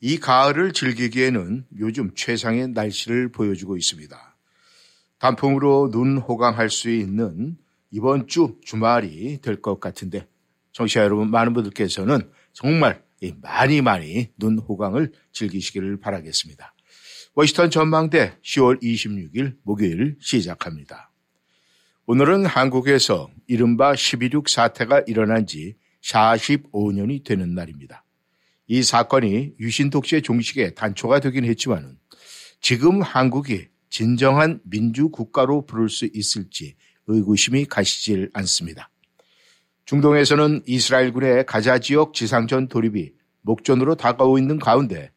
이 가을을 즐기기에는 요즘 최상의 날씨를 보여주고 있습니다. 단풍으로 눈 호강할 수 있는 이번 주 주말이 될 것 같은데 청취자 여러분 많은 분들께서는 정말 많이 많이 눈 호강을 즐기시기를 바라겠습니다. 워싱턴 전망대 10월 26일 목요일 시작합니다. 오늘은 한국에서 이른바 12.6 사태가 일어난 지 45년이 되는 날입니다. 이 사건이 유신 독재 종식의 단초가 되긴 했지만은 지금 한국이 진정한 민주 국가로 부를 수 있을지 의구심이 가시질 않습니다. 중동에서는 이스라엘군의 가자 지역 지상전 돌입이 목전으로 다가오고 있는 가운데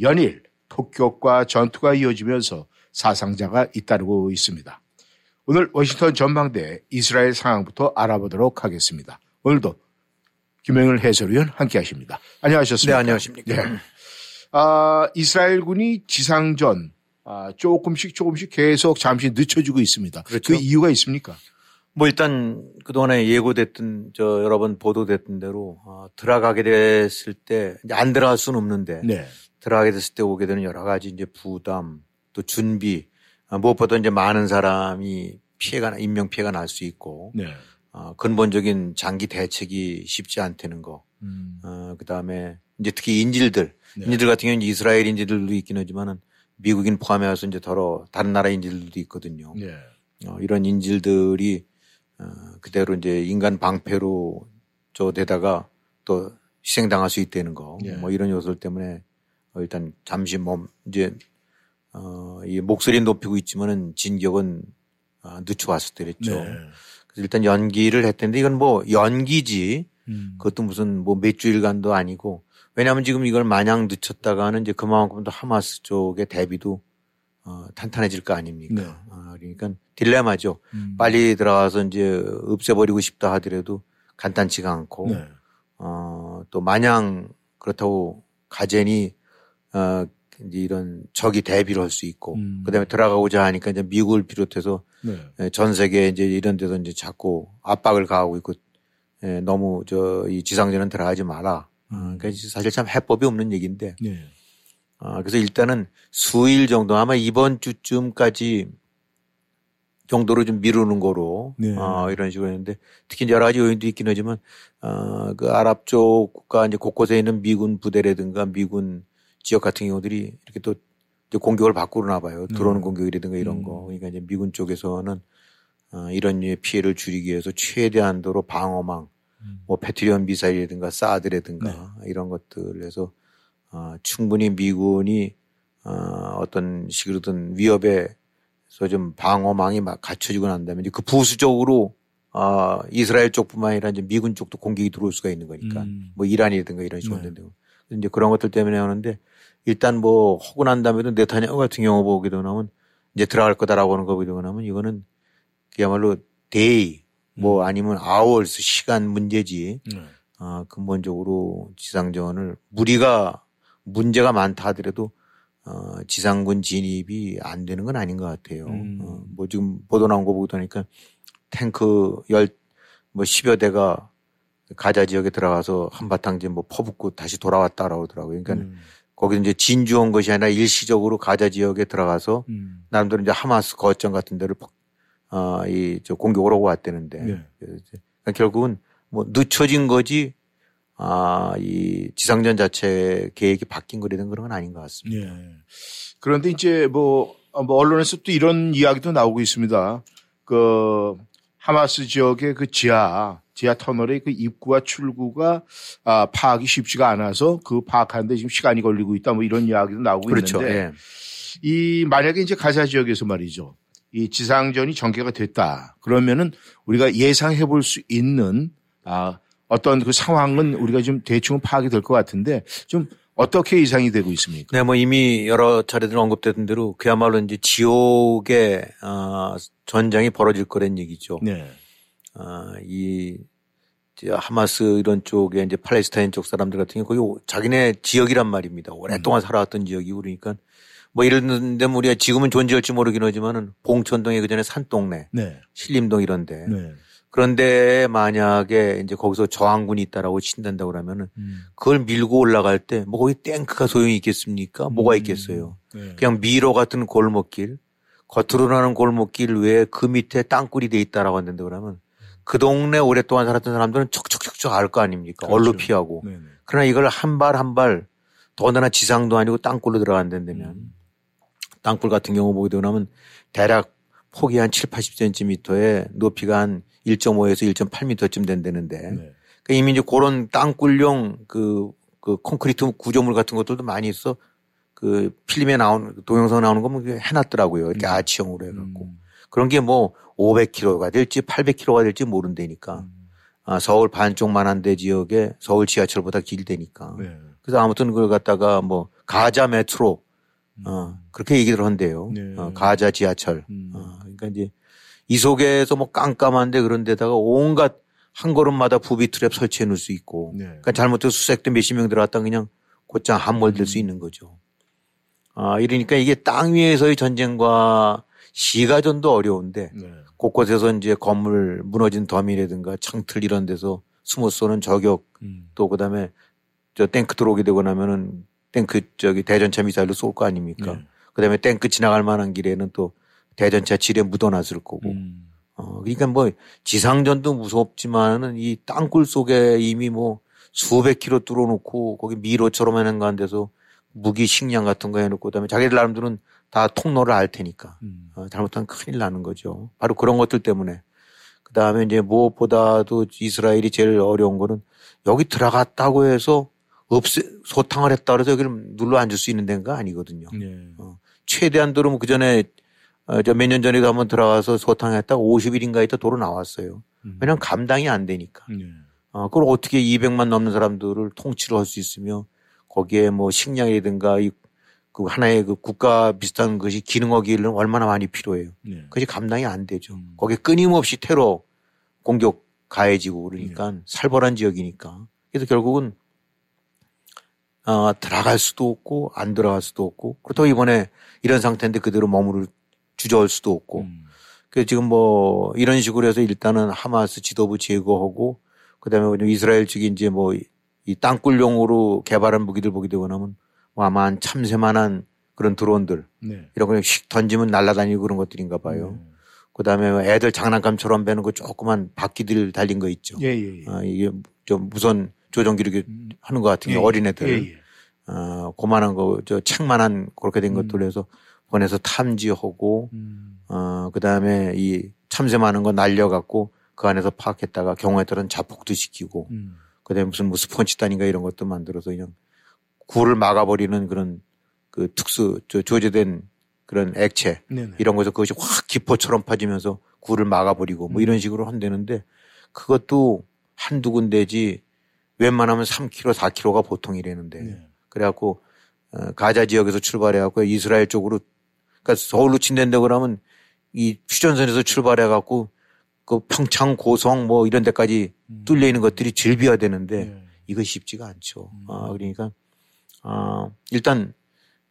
연일 폭격과 전투가 이어지면서 사상자가 잇따르고 있습니다. 오늘 워싱턴 전망대 이스라엘 상황부터 알아보도록 하겠습니다. 오늘도 김영일 해설위원 함께 하십니다. 안녕하셨습니까? 네, 안녕하십니까. 네. 아, 이스라엘군이 지상전 아, 조금씩 조금씩 계속 잠시 늦춰지고 있습니다. 그렇죠. 그 이유가 있습니까? 뭐 일단 그동안에 예고됐던 저 여러 번 보도됐던 대로 어, 들어가게 됐을 때 안 들어갈 수는 없는데 네. 들어가게 됐을 때 오게 되는 여러 가지 이제 부담 또 준비 어, 무엇보다 이제 많은 사람이 피해가 인명 피해가 날 수 있고 네. 어, 근본적인 장기 대책이 쉽지 않다는 거. 음. 어, 그 다음에 이제 특히 인질들, 네. 인질들 같은 경우는 이스라엘 인질들도 있긴 하지만은 미국인 포함해서 이제 더러 다른 나라 인질들도 있거든요. 네. 어, 이런 인질들이 어, 그대로 이제 인간 방패로 저 되다가 또 희생당할 수 있다는 거. 네. 뭐 이런 요소들 때문에 어, 일단 잠시 몸 이제 어, 이 목소리 높이고 있지만은 진격은 어, 늦춰왔을 때랬죠. 일단 연기를 했던데 이건 뭐 연기지 음. 그것도 무슨 뭐 몇 주일간도 아니고 왜냐하면 지금 이걸 마냥 늦췄다가는 이제 그만큼 더 하마스 쪽의 대비도 어, 탄탄해질 거 아닙니까? 네. 어, 그러니까 딜레마죠. 음. 빨리 들어가서 이제 없애버리고 싶다 하더라도 간단치가 않고 네. 어, 또 마냥 그렇다고 가젠이 어, 이제 이런 적이 대비를 할 수 있고 음. 그다음에 들어가고자 하니까 이제 미국을 비롯해서 네. 예, 전 세계 이제 이런 데서 이제 자꾸 압박을 가하고 있고 예, 너무 저 이 지상전은 들어가지 마라. 어, 음. 그러니까 사실 참 해법이 없는 얘기인데. 네. 어, 그래서 일단은 수일 정도 아마 이번 주쯤까지 정도로 좀 미루는 거로 네. 어, 이런 식으로 했는데 특히 여러 가지 요인도 있긴 하지만 어, 그 아랍 쪽 국가 이제 곳곳에 있는 미군 부대라든가 미군 지역 같은 경우들이 이렇게 또 이제 공격을 받고 그러나 봐요. 들어오는 네. 공격이라든가 이런 음. 거. 그러니까 이제 미군 쪽에서는 어, 이런 류의 피해를 줄이기 위해서 최대한도로 방어망, 음. 뭐 패트리온 미사일이라든가 사드라든가 네. 이런 것들을 해서 어, 충분히 미군이 어, 어떤 식으로든 위협에서 좀 방어망이 막 갖춰지고 난 다음에 그 부수적으로 어, 이스라엘 쪽뿐만 아니라 이제 미군 쪽도 공격이 들어올 수가 있는 거니까 음. 뭐 이란이라든가 이런 식으로 네. 되고 이제 그런 것들 때문에 하는데 일단 뭐 하고 난 다음에도 네타냐후 같은 경우 보기도 나면 이제 들어갈 거다라고 하는 거 보기도 나면 이거는 그야말로 day 뭐 음. 아니면 hours 시간 문제지 네. 어, 근본적으로 지상전을 무리가 문제가 많다 하더라도 어, 지상군 진입이 안 되는 건 아닌 것 같아요. 음. 어, 뭐 지금 보도 나온 거 보고 하니까 탱크 열, 뭐 10여 대가 가자 지역에 들어가서 한바탕 이제 뭐 퍼붓고 다시 돌아왔다라고 하더라고요. 그러니까 음. 거기 이제 진주한 것이 아니라 일시적으로 가자 지역에 들어가서 음. 나름대로 이제 하마스 거점 같은 데를 어, 이, 저 공격을 하고 왔다는데. 네. 그러니까 결국은 뭐 늦춰진 거지 아, 이 지상전 자체 계획이 바뀐 거라든 그런 건 아닌 것 같습니다. 네. 그런데 이제 뭐, 뭐 언론에서 또 이런 이야기도 나오고 있습니다. 그 하마스 지역의 그 지하 지하 터널의 그 입구와 출구가 아, 파악이 쉽지가 않아서 그 파악하는데 지금 시간이 걸리고 있다 뭐 이런 이야기도 나오고 그렇죠. 있는데 예. 이 만약에 이제 가자 지역에서 말이죠. 이 지상전이 전개가 됐다. 그러면은 우리가 예상해 볼 수 있는 아, 어떤 그 상황은 우리가 좀 대충 파악이 될 것 같은데 좀 어떻게 이상이 되고 있습니까? 네, 뭐 이미 여러 차례들 언급됐던 대로 그야말로 이제 지옥의 어, 전장이 벌어질 거란 얘기죠. 네. 어, 이 하마스 이런 쪽에 이제 팔레스타인 쪽 사람들 같은 경우 거기 자기네 지역이란 말입니다. 오랫동안 음. 살아왔던 지역이고 그러니까 뭐 이런데 우리가 지금은 존재할지 모르긴 하지만은 봉천동에 그 전에 산동네, 네. 신림동 이런데 네. 그런데 만약에 이제 거기서 저항군이 있다라고 친단다 고 그러면은 음. 그걸 밀고 올라갈 때 뭐 거기 탱크가 소용이 있겠습니까? 음. 뭐가 있겠어요? 네. 그냥 미로 같은 골목길 겉으로 나는 골목길 외에 그 밑에 땅굴이 돼 있다라고 하는데 그러면 그 동네 오랫동안 살았던 사람들은 척척척척 알 거 아닙니까? 그렇죠. 얼로 피하고. 네네. 그러나 이걸 한 발 한 발 더더나 지상도 아니고 땅굴로 들어간다면 음. 땅굴 같은 경우 보게 되면 대략 폭이 한 7, 80cm에 높이가 한 1.5에서 1.8m쯤 된다는데 네. 그러니까 이미 이제 그런 땅굴용 그, 그 콘크리트 구조물 같은 것들도 많이 있어 그 필름에 나오는 동영상 나오는 거뭐 해놨더라고요. 이렇게 음. 아치형으로 해갖고. 음. 그런 게 뭐 500km가 될지 800km가 될지 모른다니까. 음. 아, 서울 반쪽만한 데 지역에 서울 지하철보다 길대니까. 네. 그래서 아무튼 그걸 갖다가 뭐 가자 메트로 어, 그렇게 얘기를 한대요. 네. 어, 가자 지하철. 음. 어, 그러니까 이제 이 속에서 뭐 깜깜한데 그런 데다가 온갖 한 걸음마다 부비 트랩 설치해 놓을 수 있고. 네. 그러니까 잘못해서 수색대 몇십 명 들어갔다 그냥 곧장 함몰될 음. 수 있는 거죠. 아, 이러니까 이게 땅 위에서의 전쟁과 시가전도 어려운데 네. 곳곳에서 이제 건물 무너진 더미라든가 창틀 이런 데서 숨어 쏘는 저격 음. 또 그다음에 저 탱크 들어오게 되고 나면은 탱크 저기 대전차 미사일로 쏠 거 아닙니까? 네. 그다음에 탱크 지나갈 만한 길에는 또 대전차 지뢰 묻어놨을 거고. 음. 어, 그러니까 뭐 지상전도 무섭지만은 이 땅굴 속에 이미 뭐 수백 킬로 뚫어놓고 거기 미로처럼 해는 거한 데서 무기 식량 같은 거 해놓고 그다음에 자기들 나름대로는 다 통로를 알 테니까 음. 어, 잘못하면 큰일 나는 거죠. 바로 그런 것들 때문에. 그다음에 이제 무엇보다도 이스라엘이 제일 어려운 거는 여기 들어갔다고 해서 없애 소탕을 했다 그래서 여기를 눌러 앉을 수 있는 데가 아니거든요. 네. 어, 최대한 도로 그 전에 어, 저몇년 전에도 한번 들어가서 소탕했다 50일인가 있다 도로 나왔어요. 음. 왜냐하면 감당이 안 되니까. 네. 어, 그걸 어떻게 200만 넘는 사람들을 통치를 할 수 있으며 거기에 뭐 식량이라든가 이, 그 하나의 그 국가 비슷한 것이 기능하기는 얼마나 많이 필요해요. 네. 그것이 감당이 안 되죠. 음. 거기에 끊임없이 테러 공격 가해지고 그러니까 네. 살벌한 지역이니까. 그래서 결국은 어, 들어갈 수도 없고 안 들어갈 수도 없고 그렇다고 이번에 이런 상태인데 그대로 머무를 주저할 수도 없고 음. 그 지금 뭐 이런 식으로 해서 일단은 하마스 지도부 제거하고 그다음에 이스라엘 측이 이제 뭐 이 땅굴용으로 개발한 무기들 보게 되고 나면 뭐 아마 한 참새만한 그런 드론들 네. 이런 거씩 던지면 날아다니고 그런 것들인가 봐요. 네. 그다음에 뭐 애들 장난감처럼 배는 그 조그만 바퀴들 달린 거 있죠. 예, 예, 예. 아, 이게 좀 무선 조종기 이렇게 음. 하는 것 같은 게 예, 예. 어린애들. 예, 예. 어, 고만한 거, 저 책만한 그렇게 된 음. 것들 해서 보내서 탐지하고, 음. 어, 그 다음에 이 참새 많은 거 날려갖고 그 안에서 파악했다가 경우에 따른 자폭도 시키고, 음. 그 다음에 무슨 뭐 스펀치 단인가 이런 것도 만들어서 그냥 굴을 막아버리는 그런 그 특수, 저 조제된 그런 액체 네네. 이런 거에서 그것이 확 기포처럼 퍼지면서 굴을 막아버리고 뭐 음. 이런 식으로 한다는데 그것도 한두 군데지 웬만하면 3km, 4km가 보통이라는데 네. 그래갖고 어, 가자 지역에서 출발해갖고 이스라엘 쪽으로 그러니까 서울로 친댄다 그러면 이 휴전선에서 출발해갖고 그 평창 고성 뭐 이런 데까지 음. 뚫려 있는 것들이 질비화 되는데 네. 이거 쉽지가 않죠. 음. 아 그러니까 아 일단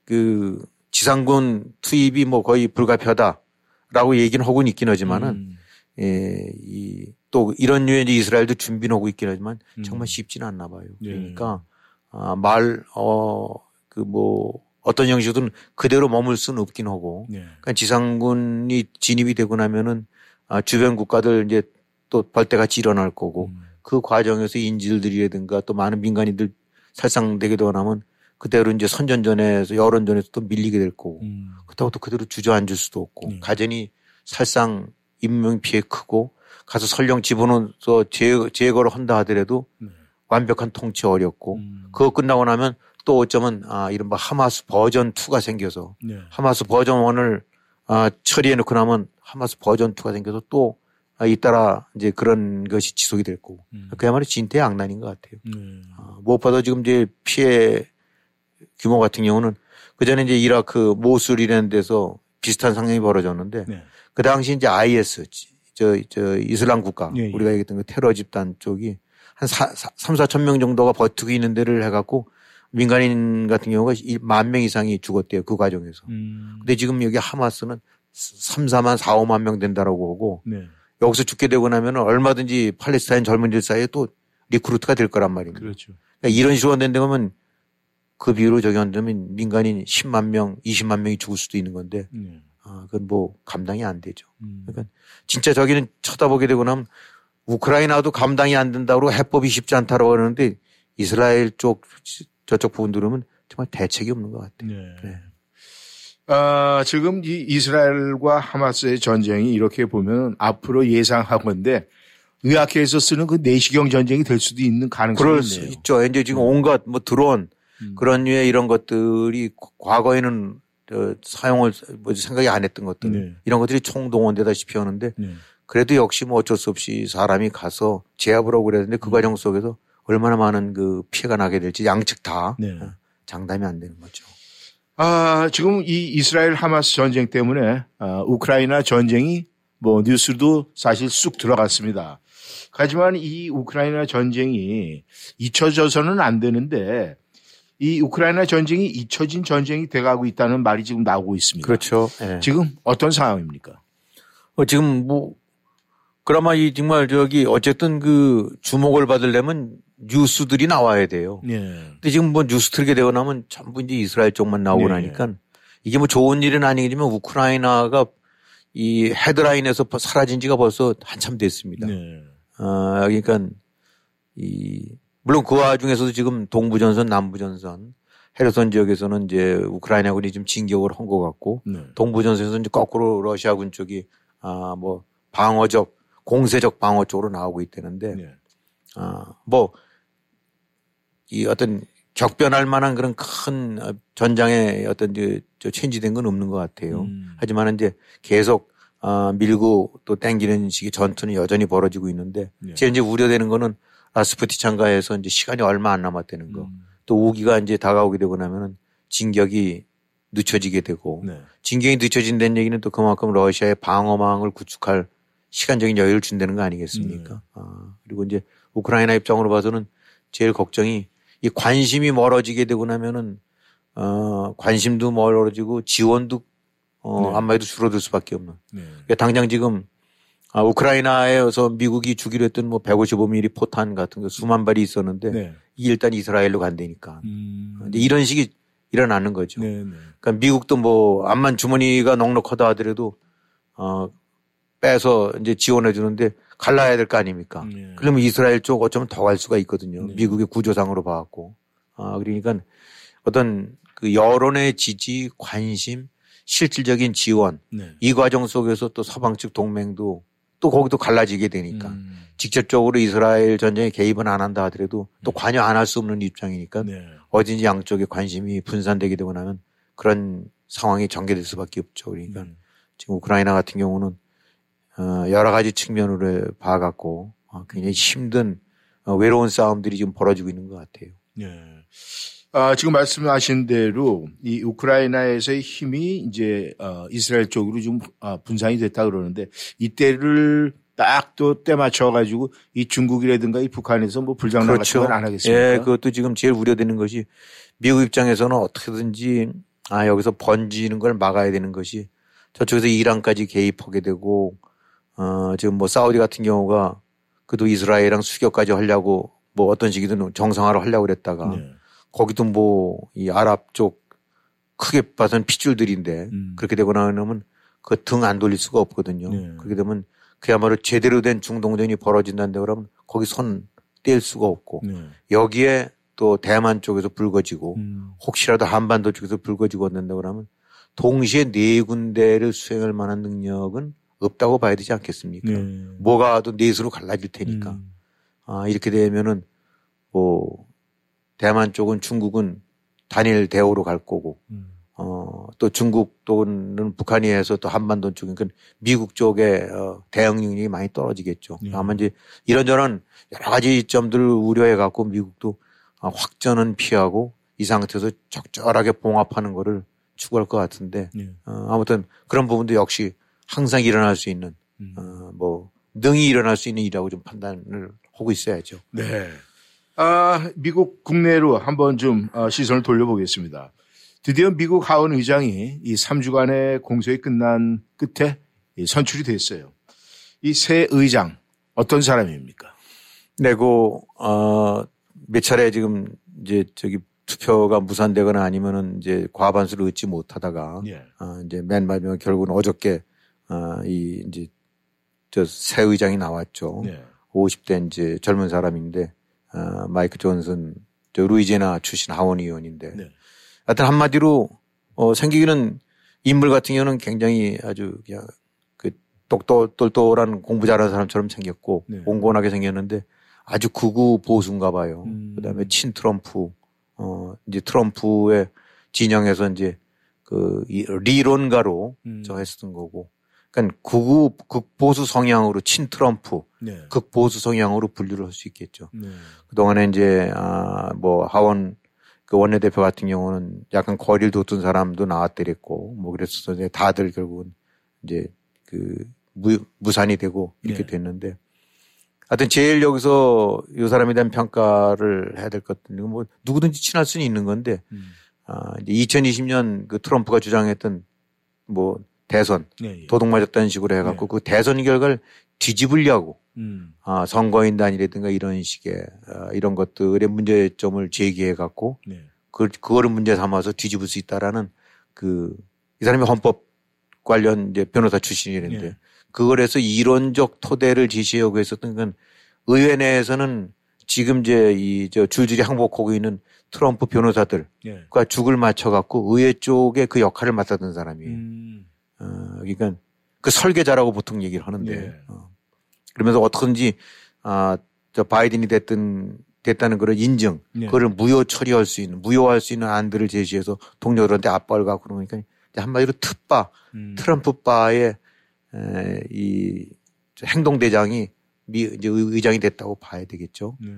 그 지상군 투입이 뭐 거의 불가피하다라고 얘기는 하고는 있긴 하지만은 음. 예, 이, 또 이런 류의 이스라엘도 준비는 하고 있긴 하지만 음. 정말 쉽지는 않나 봐요. 예. 그러니까 아, 말, 어, 그 뭐, 어떤 형식으로든 그대로 머물 수는 없긴 하고. 네. 그러니까 지상군이 진입이 되고 나면은 아, 주변 국가들 이제 또 벌떼같이 일어날 거고 음. 그 과정에서 인질들이라든가 또 많은 민간인들 살상되기도 하면 그대로 이제 선전전에서 여론전에서 또 밀리게 될 거고 음. 그렇다고 또 그대로 주저앉을 수도 없고 네. 가전이 살상 인명 피해 크고 가서 설령 집어넣어서 제거, 를 한다 하더라도 네. 완벽한 통치 어렵고 음. 그거 끝나고 나면 또 어쩌면 아 이른바 하마스 버전 2가 생겨서 네. 하마스 버전 1을 아 처리해 놓고 나면 하마스 버전 2가 생겨서 또 아, 잇따라 이제 그런 것이 지속이 될 거고 음. 그야말로 진퇴 양난인 것 같아요. 네. 아, 무엇보다 지금 이제 피해 규모 같은 경우는 그 전에 이제 이라크 모술이라는 데서 비슷한 상황이 벌어졌는데 네. 그 당시 이제 IS 저, 저 이슬람 국가 예, 예. 우리가 얘기했던 그 테러 집단 쪽이 한 4, 3, 4천 명 정도가 버티고 있는 데를 해갖고 민간인 같은 경우가 만 명 이상이 죽었대요. 그 과정에서. 음. 근데 지금 여기 하마스는 3, 4만, 4, 5만 명 된다라고 하고 네. 여기서 죽게 되고 나면 얼마든지 팔레스타인 젊은이들 사이에 또 recruit가 될 거란 말입니다. 그렇죠. 그러니까 이런 식으로 된다면 그러면 그 비율로 적용한다면 민간인 10만 명, 20만 명이 죽을 수도 있는 건데 네. 아, 그건 뭐 감당이 안 되죠. 음. 그러니까 진짜 저기는 쳐다보게 되고 나면 우크라이나도 감당이 안 된다고 해법이 쉽지 않다고 하는데 이스라엘 쪽 저쪽 부분 들으면 정말 대책이 없는 것 같아요. 네. 네. 아, 지금 이 이스라엘과 하마스의 전쟁이 이렇게 보면 앞으로 예상하건데 의학회에서 쓰는 그 내시경 전쟁이 될 수도 있는 가능성이 그럴 수 있네요. 있죠. 이제 지금 음. 온갖 뭐 드론 음. 그런 류의 이런 것들이 과거에는 사용을 뭐 생각이 안 했던 것들 네. 이런 것들이 총동원되다시피 하는데 네. 그래도 역시 뭐 어쩔 수 없이 사람이 가서 제압을 하고 그랬는데 그 음. 과정 속에서 얼마나 많은 그 피해가 나게 될지 양측 다 네. 어, 장담이 안 되는 거죠. 아, 지금 이 이스라엘 하마스 전쟁 때문에 아, 우크라이나 전쟁이 뭐 뉴스도 사실 쑥 들어갔습니다. 하지만 이 우크라이나 전쟁이 잊혀져서는 안 되는데 이 우크라이나 전쟁이 잊혀진 전쟁이 돼가고 있다는 말이 지금 나오고 있습니다. 그렇죠. 네. 지금 어떤 상황입니까? 어, 지금 뭐 그나마 이 정말 저기 어쨌든 그 주목을 받으려면 뉴스들이 나와야 돼요. 네. 근데 지금 뭐 뉴스 틀게 되고 나면 전부 이제 이스라엘 쪽만 나오고 네. 나니까 이게 뭐 좋은 일은 아니겠지만 우크라이나가 이 헤드라인에서 사라진 지가 벌써 한참 됐습니다. 네. 어, 그러니까 이 물론 그 와중에서도 지금 동부전선, 남부전선, 헤르선 지역에서는 이제 우크라이나군이 좀 진격을 한 것 같고 네. 동부전선에서는 이제 거꾸로 러시아군 쪽이 아 뭐 방어적 공세적 방어 쪽으로 나오고 있다는데 네. 아 뭐 이 어떤 격변할 만한 그런 큰 전장의 어떤 저 체인지된 건 없는 것 같아요. 음. 하지만 이제 계속 아 밀고 또 땡기는 식의 전투는 여전히 벌어지고 있는데 네. 제일 이제 우려되는 거는 라스푸티 참가해서 이제 시간이 얼마 안 남았다는 거. 음. 또 우기가 이제 다가오게 되고 나면은 진격이 늦춰지게 되고 네. 진격이 늦춰진다는 얘기는 또 그만큼 러시아의 방어망을 구축할 시간적인 여유를 준다는 거 아니겠습니까? 네. 아, 그리고 이제 우크라이나 입장으로 봐서는 제일 걱정이 이 관심이 멀어지게 되고 나면은 어 관심도 멀어지고 지원도 어 네. 안마해도 줄어들 수밖에 없는. 네. 그러니까 당장 지금 아, 우크라이나에서 미국이 주기로 했던 뭐 155mm 포탄 같은 거 수만 발이 있었는데 네. 이게 일단 이스라엘로 간다니까. 음. 이제 이런 식이 일어나는 거죠. 네, 네. 그러니까 미국도 뭐 암만 주머니가 넉넉하다 하더라도 어 빼서 이제 지원해 주는데 갈라야 될 거 아닙니까? 네. 그러면 이스라엘 쪽 어쩌면 더 갈 수가 있거든요. 네. 미국의 구조상으로 봐갖고. 아, 그러니까 어떤 그 여론의 지지, 관심, 실질적인 지원 네. 이 과정 속에서 또 서방 측 동맹도 또 거기도 갈라지게 되니까 음. 직접적으로 이스라엘 전쟁에 개입은 안 한다 하더라도 또 음. 관여 안 할 수 없는 입장이니까 네. 어딘지 양쪽에 관심이 분산되게 되고 나면 그런 상황이 전개될 수밖에 없죠. 그러니까 음. 지금 우크라이나 같은 경우는 어 여러 가지 측면으로 봐갖고 어 굉장히 힘든 어 외로운 싸움들이 지금 벌어지고 있는 것 같아요. 네. 아, 지금 말씀하신 대로 이 우크라이나에서의 힘이 이제 어, 이스라엘 쪽으로 좀 어, 분산이 됐다 그러는데 이때를 딱 또 때 맞춰 가지고 이 중국이라든가 이 북한에서 뭐 불장난 그렇죠. 같은 건 안 하겠습니까? 예, 그것도 지금 제일 우려되는 것이 미국 입장에서는 어떻게든지 아 여기서 번지는 걸 막아야 되는 것이 저쪽에서 이란까지 개입하게 되고 어 지금 뭐 사우디 같은 경우가 그도 이스라엘이랑 수교까지 하려고 뭐 어떤 식이든 정상화를 하려고 그랬다가 네. 거기도 뭐 이 아랍 쪽 크게 봐선 핏줄들인데 음. 그렇게 되고 나면 그 등 안 돌릴 수가 없거든요. 네. 그렇게 되면 그야말로 제대로 된 중동전이 벌어진다는데 그러면 거기 손 뗄 수가 없고 네. 여기에 또 대만 쪽에서 불거지고 음. 혹시라도 한반도 쪽에서 불거지고 온다 그러면 동시에 네 군데를 수행할 만한 능력은 없다고 봐야 되지 않겠습니까? 네. 뭐가 또 넷으로 갈라질 테니까. 음. 아, 이렇게 되면은 뭐 대만 쪽은 중국은 단일 대우로 갈 거고, 음. 어, 또 중국 또는 북한이 해서 또 한반도 쪽은 그 미국 쪽에 어, 대응 능력이 많이 떨어지겠죠. 예. 아마 이제 이런저런 여러 가지 점들을 우려해 갖고 미국도 어, 확전은 피하고 이 상태에서 적절하게 봉합하는 거를 추구할 것 같은데 네. 어, 아무튼 그런 부분도 역시 항상 일어날 수 있는 음. 어, 뭐 능히 일어날 수 있는 일이라고 좀 판단을 하고 있어야죠. 네. 아, 미국 국내로 한번 좀 어, 시선을 돌려보겠습니다. 드디어 미국 하원 의장이 이 3주간의 공소이 끝난 끝에 선출이 됐어요. 이 새 의장 어떤 사람입니까? 내고 어, 몇 차례 지금 이제 저기 투표가 무산되거나 아니면은 이제 과반수를 얻지 못하다가 예. 어, 이제 맨 마지막 결국은 어저께 어, 이 이제 저 새 의장이 나왔죠. 예. 50대 이제 젊은 사람인데 어, 마이크 존슨 저 루이지나 출신 하원 의원인데 네. 하여튼 한마디로 어, 생기기는 인물 같은 경우는 굉장히 아주 그냥 그 똑똑 똘똘한 공부 잘하는 사람처럼 생겼고 네. 공곤하게 생겼는데 아주 극우 보수인가 봐요. 음. 그다음에 친 트럼프 어 이제 트럼프의 진영에서 이제 그 리론가로 음. 저 했었던 거고 그러니까 극우 극보수 성향으로 친 트럼프 네. 극보수 성향으로 분류를 할 수 있겠죠. 네. 그 동안에 이제 아뭐 하원 그 원내대표 같은 경우는 약간 거리를 뒀던 사람도 나왔더랬고 뭐 그래서 이제 다들 결국은 이제 그 무, 무산이 되고 이렇게 네. 됐는데 하여튼 제일 여기서 이 사람에 대한 평가를 해야 될 것 같은데 뭐 누구든지 친할 수는 있는 건데 음. 아, 이제 2020년 그 트럼프가 주장했던 뭐 대선 네, 예. 도둑 맞았다는 식으로 해갖고 네. 그 대선 결과를 뒤집으려고 음. 아, 선거인단이라든가 이런 식의 아, 이런 것들의 문제점을 제기해갖고 네. 그, 그거를 문제 삼아서 뒤집을 수 있다라는 그 이 사람이 헌법 관련 이제 변호사 출신이랬는데 네. 그걸 해서 이론적 토대를 제시하고 있었던 건 의회 내에서는 지금 이제 이 저 줄줄이 항복하고 있는 트럼프 변호사들과 예. 죽을 맞춰 갖고 의회 쪽에 그 역할을 맡았던 사람이에요. 음. 어, 그러니까 그 설계자라고 보통 얘기를 하는데 예. 어. 그러면서 어떻게든지 아, 저 바이든이 됐든 됐다는 그런 인증, 예. 그거를 무효 처리할 수 있는, 무효할 수 있는 안들을 제시해서 동료들한테 압박을 갖고 그러니까 한마디로 특바, 음. 트럼프 바의 에, 이 행동 대장이 미, 이제 의장이 됐다고 봐야 되겠죠. 네.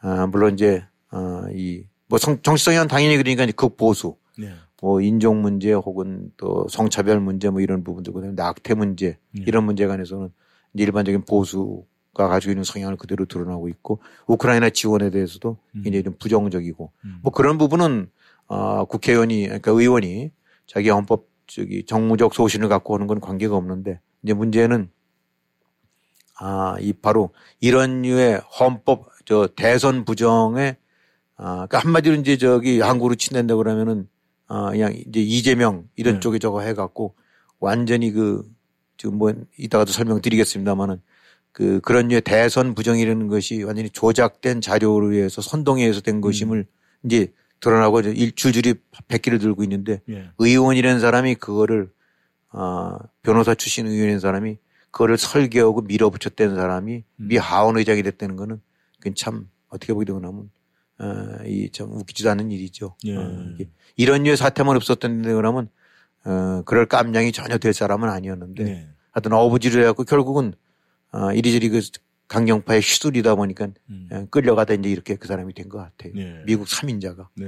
아, 물론 이제, 어, 이, 뭐 성, 정치성은 당연히 그러니까 극 보수, 네. 뭐 인종 문제 혹은 또 성차별 문제 뭐 이런 부분들, 그다음에 낙태 문제 네. 이런 문제 관해서는 이제 일반적인 보수가 가지고 있는 성향을 그대로 드러나고 있고 우크라이나 지원에 대해서도 음. 굉장히 좀 부정적이고 음. 뭐 그런 부분은 어, 국회의원이, 그러니까 의원이 자기 헌법 저기 정무적 소신을 갖고 오는 건 관계가 없는데 이제 문제는 아, 이 바로 이런 류의 헌법 저 대선 부정에 아, 그러니까 한마디로 이제 저기 한국으로 친댄다 그러면은 아, 그냥 이제 이재명 이런 네. 쪽에 저거 해갖고 완전히 그 지금 뭐 이따가도 설명드리겠습니다만은 그 그런 류의 대선 부정이라는 것이 완전히 조작된 자료로 의해서 선동에 의해서 된 것임을 음. 이제 드러나고 일줄줄이 백기를 들고 있는데 예. 의원이라는 사람이 그거를 아, 변호사 출신 의원인 사람이 그거를 설계하고 밀어붙였다는 사람이 음. 미 하원 의장이 됐다는 거는 그건 참 어떻게 보게 되고 나면 어, 이참 웃기지도 않은 일이죠. 예. 어, 이런 류의 사태만 없었던데 그러면 어, 그럴 깜냥이 전혀 될 사람은 아니었는데 예. 하여튼 어부지를 해갖고 결국은 어, 이리저리 그 강경파에 휘둘리다 보니까 음. 예, 끌려가다 이제 이렇게 그 사람이 된 것 같아요. 네. 미국 3인자가. 네.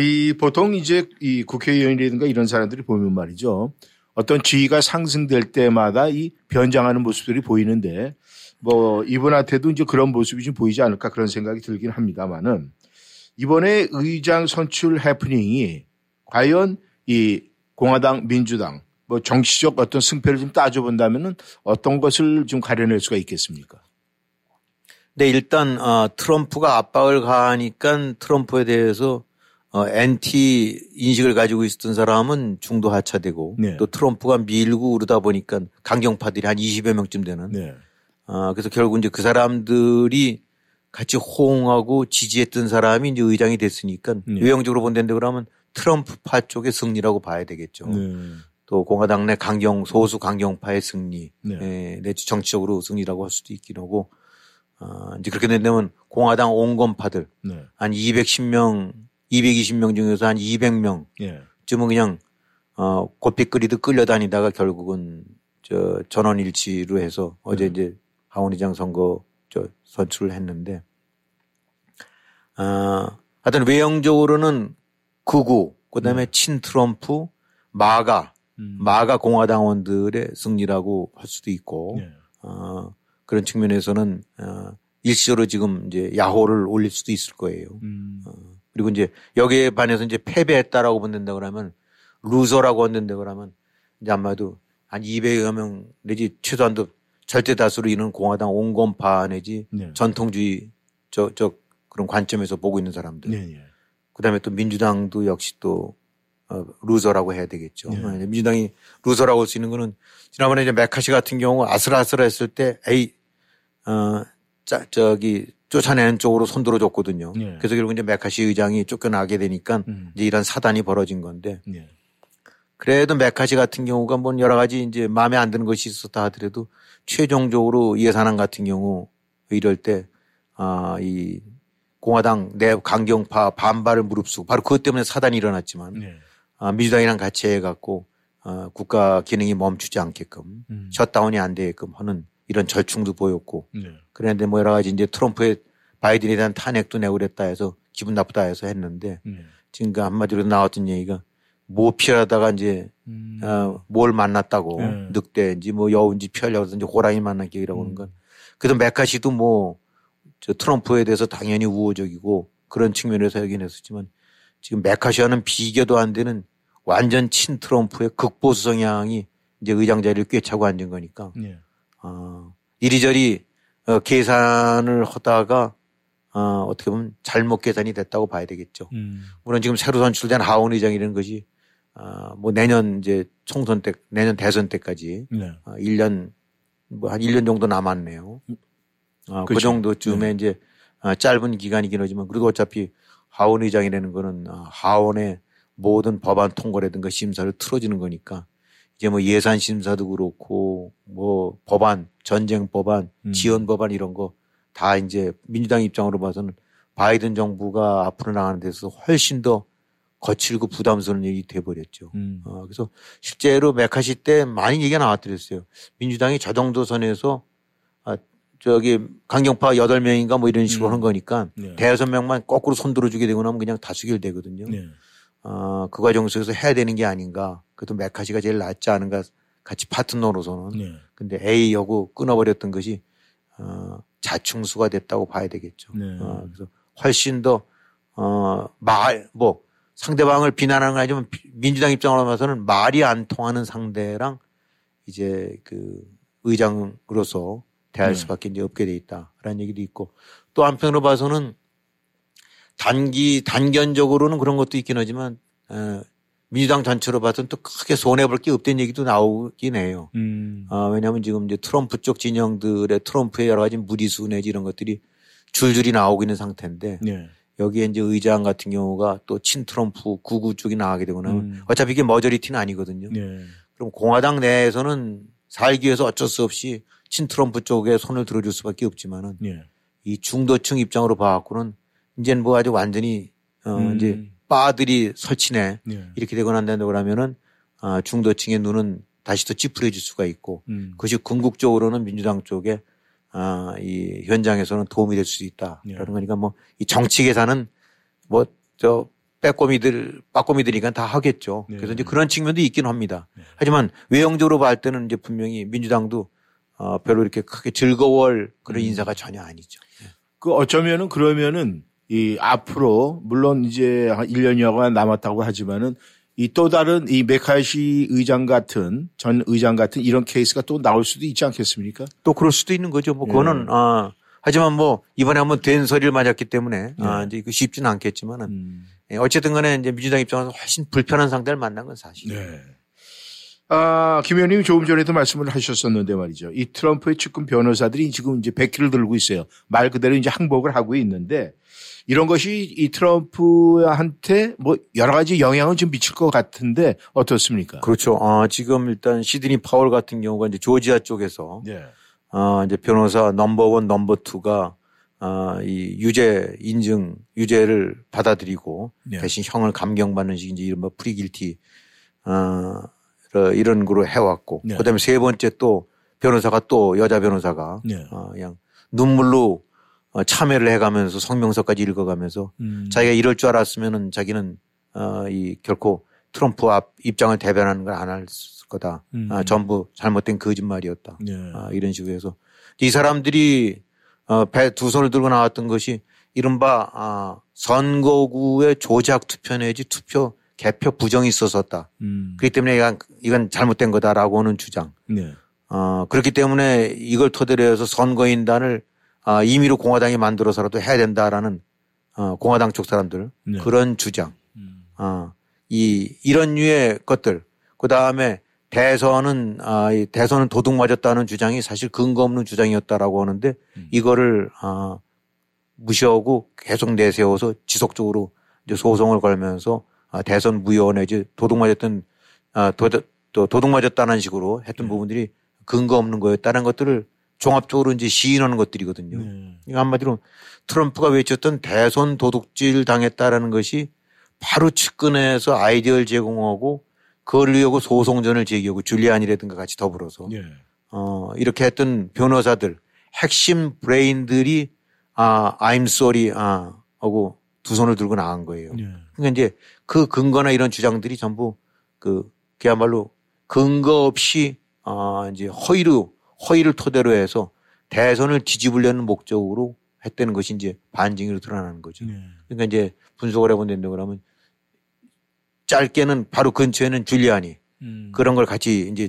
이 보통 이제 이 국회의원이라든가 이런 사람들이 보면 말이죠. 어떤 지위가 상승될 때마다 이 변장하는 모습들이 보이는데 뭐 이분한테도 이제 그런 모습이 좀 보이지 않을까 그런 생각이 들긴 합니다만은 이번에 의장 선출 해프닝이 과연 이 공화당 민주당 뭐 정치적 어떤 승패를 좀 따져본다면은 어떤 것을 좀 가려낼 수가 있겠습니까? 네, 일단 어, 트럼프가 압박을 가하니까 트럼프에 대해서 어, 엔티 인식을 가지고 있었던 사람은 중도 하차되고 네. 또 트럼프가 밀고 그러다 보니까 강경파들이 한 20여 명쯤 되는. 네. 어, 그래서 결국 이제 그 사람들이 같이 호응하고 지지했던 사람이 이제 의장이 됐으니까 네. 외형적으로 본다는데 그러면 트럼프파 쪽의 승리라고 봐야 되겠죠. 네. 또 공화당 내 강경 소수 강경파의 승리, 네. 예, 내지 정치적으로 승리라고 할 수도 있긴 하고 어, 이제 그렇게 된다면 공화당 온건파들 네. 한 210명, 220명 중에서 한 200명 예. 쯤은 그냥 어, 고삐 끓이듯 끌려다니다가 결국은 저 전원 일치로 해서 어제 네. 이제 하원의장 선거 저 선출을 했는데 어, 하여튼 외형적으로는 극우, 그 다음에 네. 친 트럼프, 마가, 음. 마가 공화당원들의 승리라고 할 수도 있고, 네. 어, 그런 측면에서는, 어, 일시적으로 지금 이제 야호를 올릴 수도 있을 거예요. 음. 어, 그리고 이제 여기에 반해서 이제 패배했다라고 본다고 그러면 loser라고 한다고 그러면 이제 아마도 한 200여 명 내지 최소한도 절대 다수로 이는 공화당 온건파 내지 네. 전통주의 저, 저 그런 관점에서 보고 있는 사람들. 네, 네. 그 다음에 또 민주당도 역시 또 어, loser라고 해야 되겠죠. 네. 민주당이 loser라고 할 수 있는 거는 지난번에 이제 매카시 같은 경우 아슬아슬했을 때 에이, 어, 짜, 저기 쫓아내는 쪽으로 손들어 줬거든요. 네. 그래서 결국 이제 매카시 의장이 쫓겨나게 되니까 음. 이제 이런 사단이 벌어진 건데 네. 그래도 매카시 같은 경우가 뭐 여러 가지 이제 마음에 안 드는 것이 있었다 하더라도 최종적으로 예산안 같은 경우 이럴 때, 아, 이 공화당 내 강경파 반발을 무릅쓰고 바로 그것 때문에 사단이 일어났지만 네. 아, 민주당이랑 같이 해갖고 어, 국가 기능이 멈추지 않게끔 음. 셧다운이 안 되게끔 하는 이런 절충도 보였고 네. 그런데 뭐 여러 가지 이제 트럼프의 바이든에 대한 탄핵도 내고 그랬다 해서 기분 나쁘다 해서 했는데 네. 지금 그 한마디로 나왔던 얘기가 뭐 피하다가 이제 음. 어, 뭘 만났다고 네. 늑대인지 뭐 여우인지 피하려고 하든지 호랑이 만난 기이라고 하는 음. 건 그래도 메카시도 뭐 저 트럼프에 대해서 당연히 우호적이고 그런 측면에서 하긴 했었지만 지금 메카시와는 비교도 안 되는 완전 친 트럼프의 극보수 성향이 이제 의장 자리를 꿰차고 앉은 거니까 네. 어, 이리저리 어, 계산을 하다가 어, 어떻게 보면 잘못 계산이 됐다고 봐야 되겠죠. 음. 물론 지금 새로 선출된 하원 의장이라는 것이 어, 뭐 내년 이제 총선 때, 내년 대선 때까지 네. 어, 1년 뭐 한 1년 정도 남았네요. 어, 그 그렇죠. 정도쯤에 네. 이제 어, 짧은 기간이긴 하지만 그래도 어차피 하원 의장이라는 거는 어, 하원의 모든 법안 통과라든가 심사를 틀어지는 거니까 이제 뭐 예산 심사도 그렇고 뭐 법안, 전쟁 법안, 음. 지원 법안 이런 거 다 이제 민주당 입장으로 봐서는 바이든 정부가 앞으로 나가는 데서 훨씬 더 거칠고 부담스러운 얘기 돼버렸죠. 음. 어, 그래서 실제로 메카시 때 많이 얘기가 나왔더랬어요. 민주당이 저 정도 선에서 아, 저기 강경파 8명인가 뭐 이런 식으로 음. 하는 거니까 네. 대여섯 명만 거꾸로 손들어주게 되고 나면 그냥 다수결 되거든요. 네. 어, 그 과정 속에서 해야 되는 게 아닌가. 그래도 메카시가 제일 낫지 않은가 같이 파트너로서는. 네. 근데 A 여고 끊어버렸던 것이 어, 자충수가 됐다고 봐야 되겠죠. 네. 어, 그래서 훨씬 더 어, 말, 뭐, 상대방을 비난하는 거 아니지만 민주당 입장으로 봐서는 말이 안 통하는 상대랑 이제 그 의장으로서 대할 네. 수밖에 이제 없게 돼 있다라는 얘기도 있고 또 한편으로 봐서는 단기 단견적으로는 그런 것도 있긴 하지만 어, 민주당 전체로 봐서는 또 크게 손해 볼 게 없다는 얘기도 나오긴 해요. 음. 어, 왜냐하면 지금 이제 트럼프 쪽 진영들의 트럼프의 여러 가지 무리수 내지 이런 것들이 줄줄이 나오고 있는 상태인데 네. 여기에 이제 의장 같은 경우가 또 친트럼프 구구 쪽이 나가게 되거나 음. 어차피 이게 머저리티는 아니거든요. 네. 그럼 공화당 내에서는 살기 위해서 어쩔 수 없이 친트럼프 쪽에 손을 들어줄 수밖에 없지만은 네. 이 중도층 입장으로 봐갖고는 이제는 뭐 아주 완전히 어 음. 이제 바들이 설치네 네. 이렇게 되고 난다고 그러면은 아 중도층의 눈은 다시 또 찌푸려질 수가 있고 음. 그것이 궁극적으로는 민주당 쪽에 아, 이 현장에서는 도움이 될 수 있다라는 네. 거니까 뭐 이 정치 계산은 뭐 저 빼꼼이들 빠꼼이들이니까 다 하겠죠. 네. 그래서 이제 그런 측면도 있긴 합니다. 네. 하지만 외형적으로 볼 때는 이제 분명히 민주당도 어, 별로 이렇게 크게 즐거워할 그런 음. 인사가 전혀 아니죠. 네. 그 어쩌면은 그러면은 이 앞으로 물론 이제 한 1년여가 남았다고 하지만은 이 또 다른 이 메카시 의장 같은 전 의장 같은 이런 케이스가 또 나올 수도 있지 않겠습니까? 또 그럴 수도 있는 거죠. 뭐 그거는 예. 아 하지만 뭐 이번에 한번 된 소리를 맞았기 때문에 예. 아 이제 그 쉽지는 않겠지만은 음. 예, 어쨌든 간에 이제 민주당 입장에서 훨씬 불편한 상대를 만난 건 사실이에요. 네. 아, 김 의원님 조금 전에도 말씀을 하셨었는데 말이죠. 이 트럼프의 측근 변호사들이 지금 이제 백기를 들고 있어요. 말 그대로 이제 항복을 하고 있는데 이런 것이 이 트럼프한테 뭐 여러 가지 영향을 좀 미칠 것 같은데 어떻습니까? 그렇죠. 아, 지금 일단 시드니 파월 같은 경우가 이제 조지아 쪽에서 네. 아, 이제 변호사 number one, number two가 아, 이 유죄 인정 유죄를 받아들이고 네. 대신 형을 감경받는 식인지 이른바 plead guilty 아, 이런 거로 해왔고 네. 그다음에 세 번째 또 변호사가 또 여자 변호사가 네. 아, 그냥 눈물로 어, 참회를 해가면서 성명서까지 읽어가면서 음. 자기가 이럴 줄 알았으면은 자기는 어, 이 결코 트럼프 앞 입장을 대변하는 걸 안 할 거다. 음. 아, 전부 잘못된 거짓말이었다. 예. 아, 이런 식으로 해서 이 사람들이 어, 배 두 손을 들고 나왔던 것이 이른바 아, 선거구의 조작 투표 내지 투표 개표 부정이 있었었다. 음. 그렇기 때문에 이건, 이건 잘못된 거다라고 하는 주장. 네. 어, 그렇기 때문에 이걸 토대로 해서 선거인단을 아, 임의로 공화당이 만들어서라도 해야 된다라는 어, 공화당 쪽 사람들 네. 그런 주장. 음. 어, 이 이런 류의 것들. 그 다음에 대선은 아, 이 대선은 도둑 맞았다는 주장이 사실 근거 없는 주장이었다라고 하는데 음. 이거를 아, 무시하고 계속 내세워서 지속적으로 이제 소송을 걸면서 아, 대선 무효 내지 도둑 맞았던 아, 도, 또 도둑 맞았다는 식으로 했던 네. 부분들이 근거 없는 거였다는 것들을 종합적으로 이제 시인하는 것들이거든요. 네. 한마디로 트럼프가 외쳤던 대선 도둑질 당했다라는 것이 바로 측근에서 아이디어를 제공하고 그걸 위하고 소송전을 제기하고 줄리안이라든가 같이 더불어서 네. 어, 이렇게 했던 변호사들 핵심 브레인들이 아, I'm sorry, 아, 하고 두 손을 들고 나간 거예요. 네. 그러니까 이제 그 근거나 이런 주장들이 전부 그 그야말로 근거 없이 아, 이제 허위로 허위를 토대로 해서 대선을 뒤집으려는 목적으로 했다는 것이 이제 반증으로 드러나는 거죠. 네. 그러니까 이제 분석을 해본 다고 그러면 짧게는 바로 근처에는 줄리안이 음. 그런 걸 같이 이제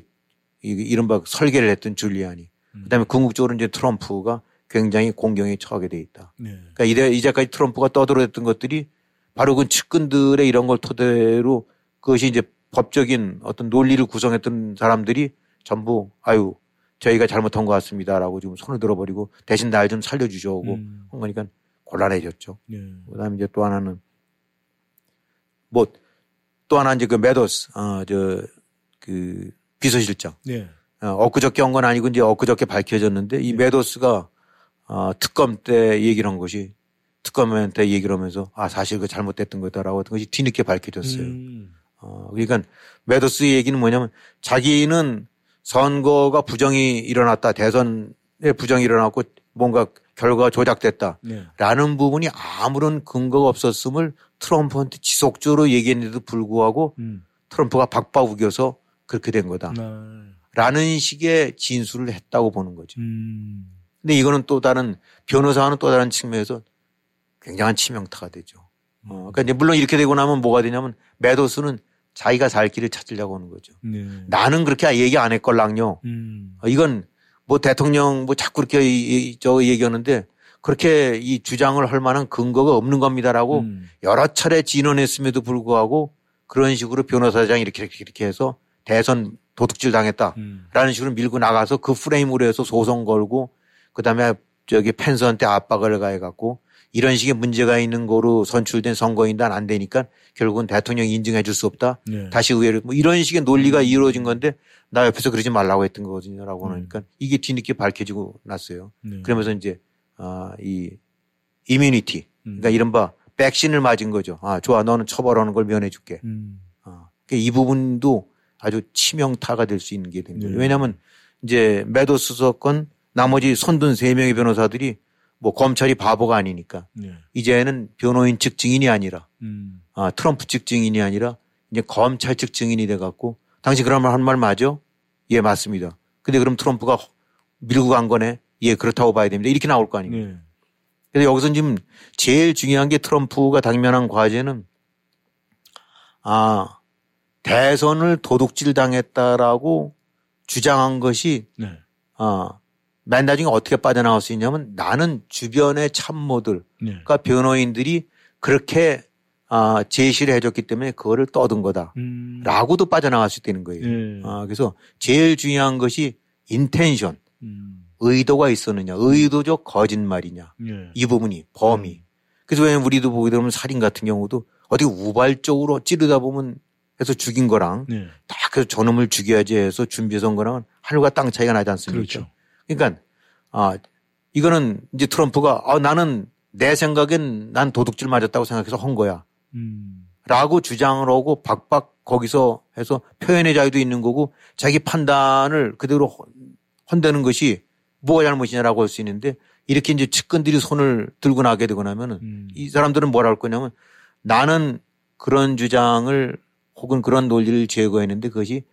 이른바 설계를 했던 줄리안이 음. 그다음에 궁극적으로 이제 트럼프가 굉장히 공경에 처하게 돼 있다. 네. 그러니까 이제 이제까지 트럼프가 떠들어댔던 것들이 바로 그 측근들의 이런 걸 토대로 그것이 이제 법적인 어떤 논리를 구성했던 사람들이 전부 아유 저희가 잘못한 것 같습니다라고 지금 손을 들어버리고 대신 날 좀 살려주죠 하고 음. 한 거니까 곤란해졌죠. 네. 그다음에 이제 또 하나는 뭐 또 하나 이제 그 메도스 어저 그 비서실장 네. 어, 엊그저께 한 건 아니고 이제 엊그저께 밝혀졌는데 이 네. 메도스가 어, 특검 때 얘기를 한 것이 특검한테 얘기를 하면서 아 사실 그 잘못됐던 거다라고 하던 것이 뒤늦게 밝혀졌어요. 음. 어, 그러니까 메도스 얘기는 뭐냐면 자기는 선거가 부정이 일어났다. 대선에 부정이 일어났고 뭔가 결과가 조작됐다. 네. 라는 부분이 아무런 근거가 없었음을 트럼프한테 지속적으로 얘기했는데도 불구하고 음. 트럼프가 박바우겨서 그렇게 된 거다. 네. 라는 식의 진술을 했다고 보는 거죠. 음. 근데 이거는 또 다른 변호사와는 또 다른 측면에서 굉장한 치명타가 되죠. 어, 그러니까 물론 이렇게 되고 나면 뭐가 되냐면 매도수는 자기가 살 길을 찾으려고 하는 거죠. 네. 나는 그렇게 얘기 안 했걸랑요. 음. 이건 뭐 대통령 뭐 자꾸 이렇게 저 얘기하는데 그렇게 이 주장을 할 만한 근거가 없는 겁니다라고 음. 여러 차례 진언했음에도 불구하고 그런 식으로 변호사장이 이렇게 이렇게, 이렇게 해서 대선 도둑질 당했다라는 음. 식으로 밀고 나가서 그 프레임으로 해서 소송 걸고 그다음에 저기 펜스한테 압박을 가해 갖고 이런 식의 문제가 있는 거로 선출된 선거인단 안 되니까 결국은 대통령이 인정해 줄 수 없다. 네. 다시 의회를 뭐 이런 식의 논리가 음. 이루어진 건데 나 옆에서 그러지 말라고 했던 거거든요라고 음. 하니까 이게 뒤늦게 밝혀지고 났어요. 네. 그러면서 이제 아, 이 immunity 그러니까 음. 이른바 백신을 맞은 거죠. 아, 좋아. 너는 처벌하는 걸 면해 줄게. 음. 아, 그러니까 이 부분도 아주 치명타가 될 수 있는 게된 거죠. 네. 왜냐하면 이제 매도수 사건 나머지 손든 세 명의 변호사들이 뭐 검찰이 바보가 아니니까 네. 이제는 변호인 측 증인이 아니라 음. 아, 트럼프 측 증인이 아니라 이제 검찰 측 증인이 돼 갖고 당신 그런 말 한 말 맞아? 예 맞습니다. 근데 그럼 트럼프가 밀고 간 거네? 예 그렇다고 봐야 됩니다. 이렇게 나올 거 아닙니까? 네. 그래서 여기서 지금 제일 중요한 게 트럼프가 당면한 과제는 아 대선을 도둑질 당했다라고 주장한 것이 네. 아 맨 나중에 어떻게 빠져나갈 수 있냐면 나는 주변의 참모들, 네. 그러니까 변호인들이 그렇게 아, 제시를 해줬기 때문에 그거를 떠든 거다. 음. 라고도 빠져나갈 수 있다는 거예요. 네. 아, 그래서 제일 중요한 것이 인텐션. 음. 의도가 있었느냐. 의도적 거짓말이냐. 네. 이 부분이 범위. 음. 그래서 왜냐면 우리도 보게 되면 살인 같은 경우도 어디 우발적으로 찌르다 보면 해서 죽인 거랑 네. 딱 그래서 저놈을 죽여야지 해서 준비해서 온 거랑은 하늘과 땅 차이가 나지 않습니까? 그렇죠. 그러니까 아 이거는 이제 트럼프가 아 나는 내 생각엔 난 도둑질 맞았다고 생각해서 한 거야. 음. 라고 주장을 하고 박박 거기서 해서 표현의 자유도 있는 거고 자기 판단을 그대로 헌대는 것이 뭐가 잘못이냐라고 할 수 있는데 이렇게 이제 측근들이 손을 들고 나게 되고 나면은 음. 이 사람들은 뭐라 할 거냐면 나는 그런 주장을 혹은 그런 논리를 제거했는데 그것이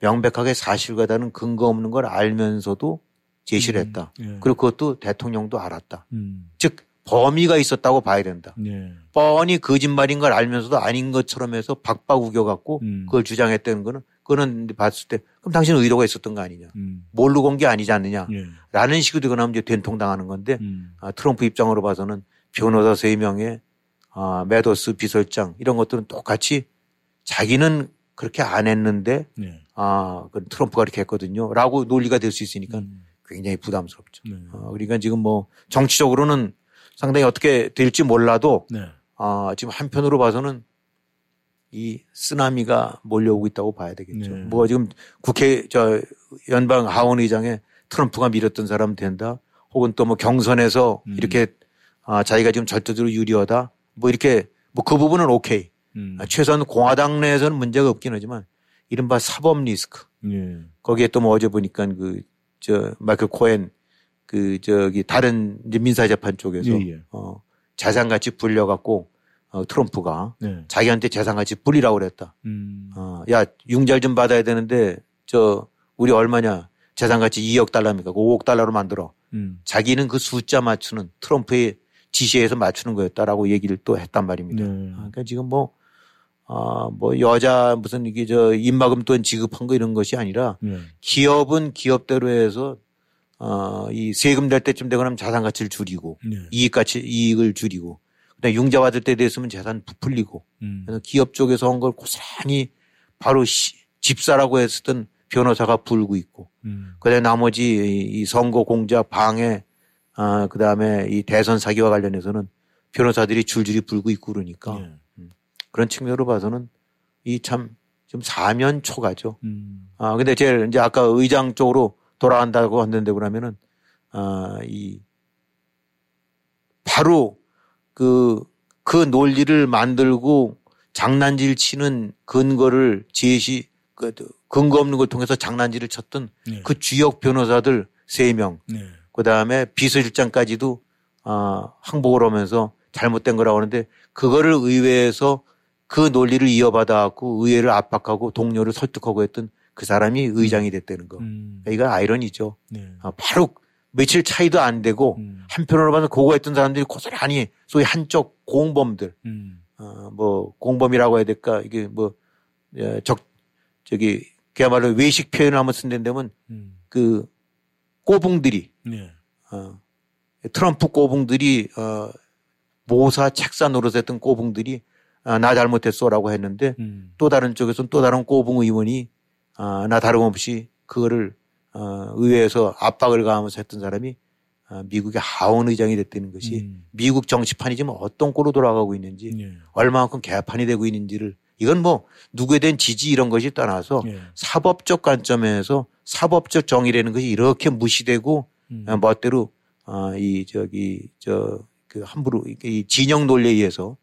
명백하게 사실과 다른 근거 없는 걸 알면서도 제시를 음. 했다. 음. 예. 그리고 그것도 대통령도 알았다. 음. 즉 범위가 있었다고 봐야 된다. 예. 뻔히 거짓말인 걸 알면서도 아닌 것처럼 해서 박박 우겨갖고 음. 그걸 주장했다는 거는 그거는 봤을 때 그럼 당신은 의도가 있었던 거 아니냐. 음. 모르고 온 게 아니지 않느냐. 예. 라는 식으로 나면 이제 된통당하는 건데 음. 아, 트럼프 입장으로 봐서는 변호사 3명에 아, 메도스 비서장 이런 것들은 똑같이 자기는 그렇게 안 했는데 예. 아, 그 트럼프가 그렇게 했거든요. 라고 논리가 될 수 있으니까 음. 굉장히 부담스럽죠. 네. 어, 그러니까 지금 뭐 정치적으로는 상당히 어떻게 될지 몰라도 네. 어, 지금 한편으로 봐서는 이 쓰나미가 몰려오고 있다고 봐야 되겠죠. 네. 뭐 지금 국회 저 연방 하원 의장에 트럼프가 밀었던 사람 된다. 혹은 또 뭐 경선에서 음. 이렇게 아, 자기가 지금 절대적으로 유리하다. 뭐 이렇게 뭐 그 부분은 오케이. 음. 아, 최소한 공화당 내에서는 문제가 없긴 하지만 이른바 사법 리스크. 예. 거기에 또 뭐 어제 보니까 그 저 마이클 코엔 그 저기 다른 이제 민사 재판 쪽에서 예, 예. 어 재산같이 불려 갖고 어 트럼프가 네. 자기한테 재산 같이 불리라고 그랬다. 음. 어야 융자를 좀 받아야 되는데 저 우리 얼마냐 재산 같이 2억 달러입니까? 5억 달러로 만들어. 음. 자기는 그 숫자 맞추는 트럼프의 지시에서 맞추는 거였다라고 얘기를 또 했단 말입니다. 네. 아, 그러니까 지금 뭐, 아, 뭐 여자 무슨 이게 저 입막음 돈 지급한 거 이런 것이 아니라 네. 기업은 기업대로 해서 어, 이 세금 낼 때쯤 되고 나면 자산 가치를 줄이고 네. 이익 가치 이익을 줄이고 그다음에 융자 받을 때 됐으면 재산 부풀리고 음. 그래서 기업 쪽에서 온걸 고스란히 바로 시, 집사라고 했었던 변호사가 불고 있고 음. 그다음에 나머지 이 선거 공작 방해 아 그다음에 이 대선 사기와 관련해서는 변호사들이 줄줄이 불고 있고 그러니까 네. 음. 그런 측면으로 봐서는 이 참 좀 사면 초가죠. 음. 아 근데 제일 이제 아까 의장 쪽으로 돌아간다고 한는데 그러면은 아, 이 바로 그, 그 논리를 만들고 장난질 치는 근거를 제시, 그, 근거 없는 걸 통해서 장난질을 쳤던 네. 그 주역 변호사들 3명. 네. 그 다음에 비서실장까지도 아, 항복을 하면서 잘못된 거라고 하는데 그거를 의회에서 그 논리를 이어받아갖고 의회를 압박하고 동료를 설득하고 했던 그 사람이 음. 의장이 됐다는 거. 음. 이건 아이러니죠. 네. 아, 바로 며칠 차이도 안 되고 음. 한편으로 봐서 고거했던 사람들이 고스란히 소위 한쪽 공범들, 음. 어, 뭐 공범이라고 해야 될까 이게 뭐 적 저기 그야말로 외식 표현을 한번 쓴다면 음. 그 꼬붕들이 네. 어, 트럼프 꼬붕들이 어, 모사 책사 노릇했던 꼬붕들이 아, 나 잘못했어라고 했는데 음. 또 다른 쪽에서는 또 다른 꼬붕 의원이 아, 나 다름없이 그거를 어, 의회에서 압박을 가하면서 했던 사람이 어, 미국의 하원 의장이 됐다는 것이 음. 미국 정치판이 지금 어떤 꼴로 돌아가고 있는지 예. 얼마만큼 개판이 되고 있는지를 이건 뭐 누구에 대한 지지 이런 것이 떠나서 예. 사법적 관점에서 사법적 정의라는 것이 이렇게 무시되고 음. 어, 멋대로 어, 이 저기 저 그 함부로 이 진영 논리에 의해서 예,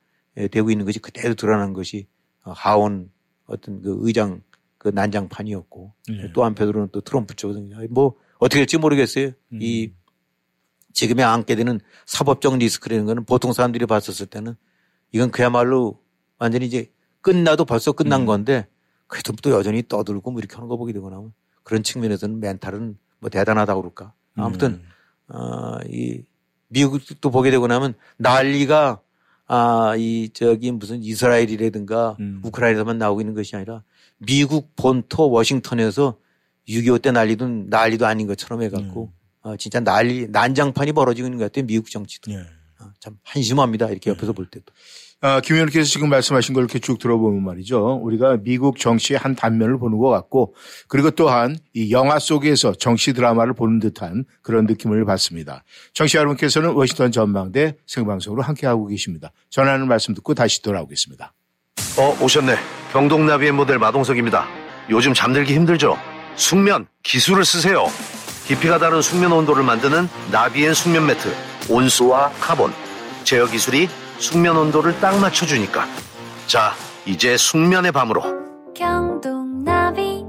되고 있는 것이 그대로 드러난 것이 어, 하원 어떤 그 의장 그 난장판이었고 네. 또 한편으로는 또 트럼프 쪽은 뭐 어떻게 될지 모르겠어요. 음. 이 지금에 안게 되는 사법적 리스크라는 거는 보통 사람들이 봤었을 때는 이건 그야말로 완전히 이제 끝나도 벌써 끝난 음. 건데 그래도 또 여전히 떠들고 뭐 이렇게 하는 거 보게 되고 나면 그런 측면에서는 멘탈은 뭐 대단하다고 그럴까. 아무튼, 음. 어, 이 미국도 보게 되고 나면 난리가 아, 이 저기 무슨 이스라엘이라든가 음. 우크라이나만 나오고 있는 것이 아니라 미국 본토 워싱턴에서 6.25 때 난리도 난리도 아닌 것처럼 해갖고 네. 어, 진짜 난리 난장판이 벌어지고 있는 것 같아요 미국 정치도 네. 어, 참 한심합니다 이렇게 옆에서 네. 볼 때도. 아, 김 의원께서 지금 말씀하신 걸 이렇게 쭉 들어보면 말이죠. 우리가 미국 정치의 한 단면을 보는 것 같고 그리고 또한 이 영화 속에서 정치 드라마를 보는 듯한 그런 느낌을 받습니다. 청취자 여러분께서는 워싱턴 전망대 생방송으로 함께하고 계십니다. 전하는 말씀 듣고 다시 돌아오겠습니다. 어, 오셨네. 경동나비엔의 모델 마동석입니다. 요즘 잠들기 힘들죠? 숙면, 기술을 쓰세요. 깊이가 다른 숙면 온도를 만드는 나비엔 숙면 매트. 온수와 카본. 제어 기술이 숙면 온도를 딱 맞춰주니까. 자, 이제 숙면의 밤으로. 경동나비엔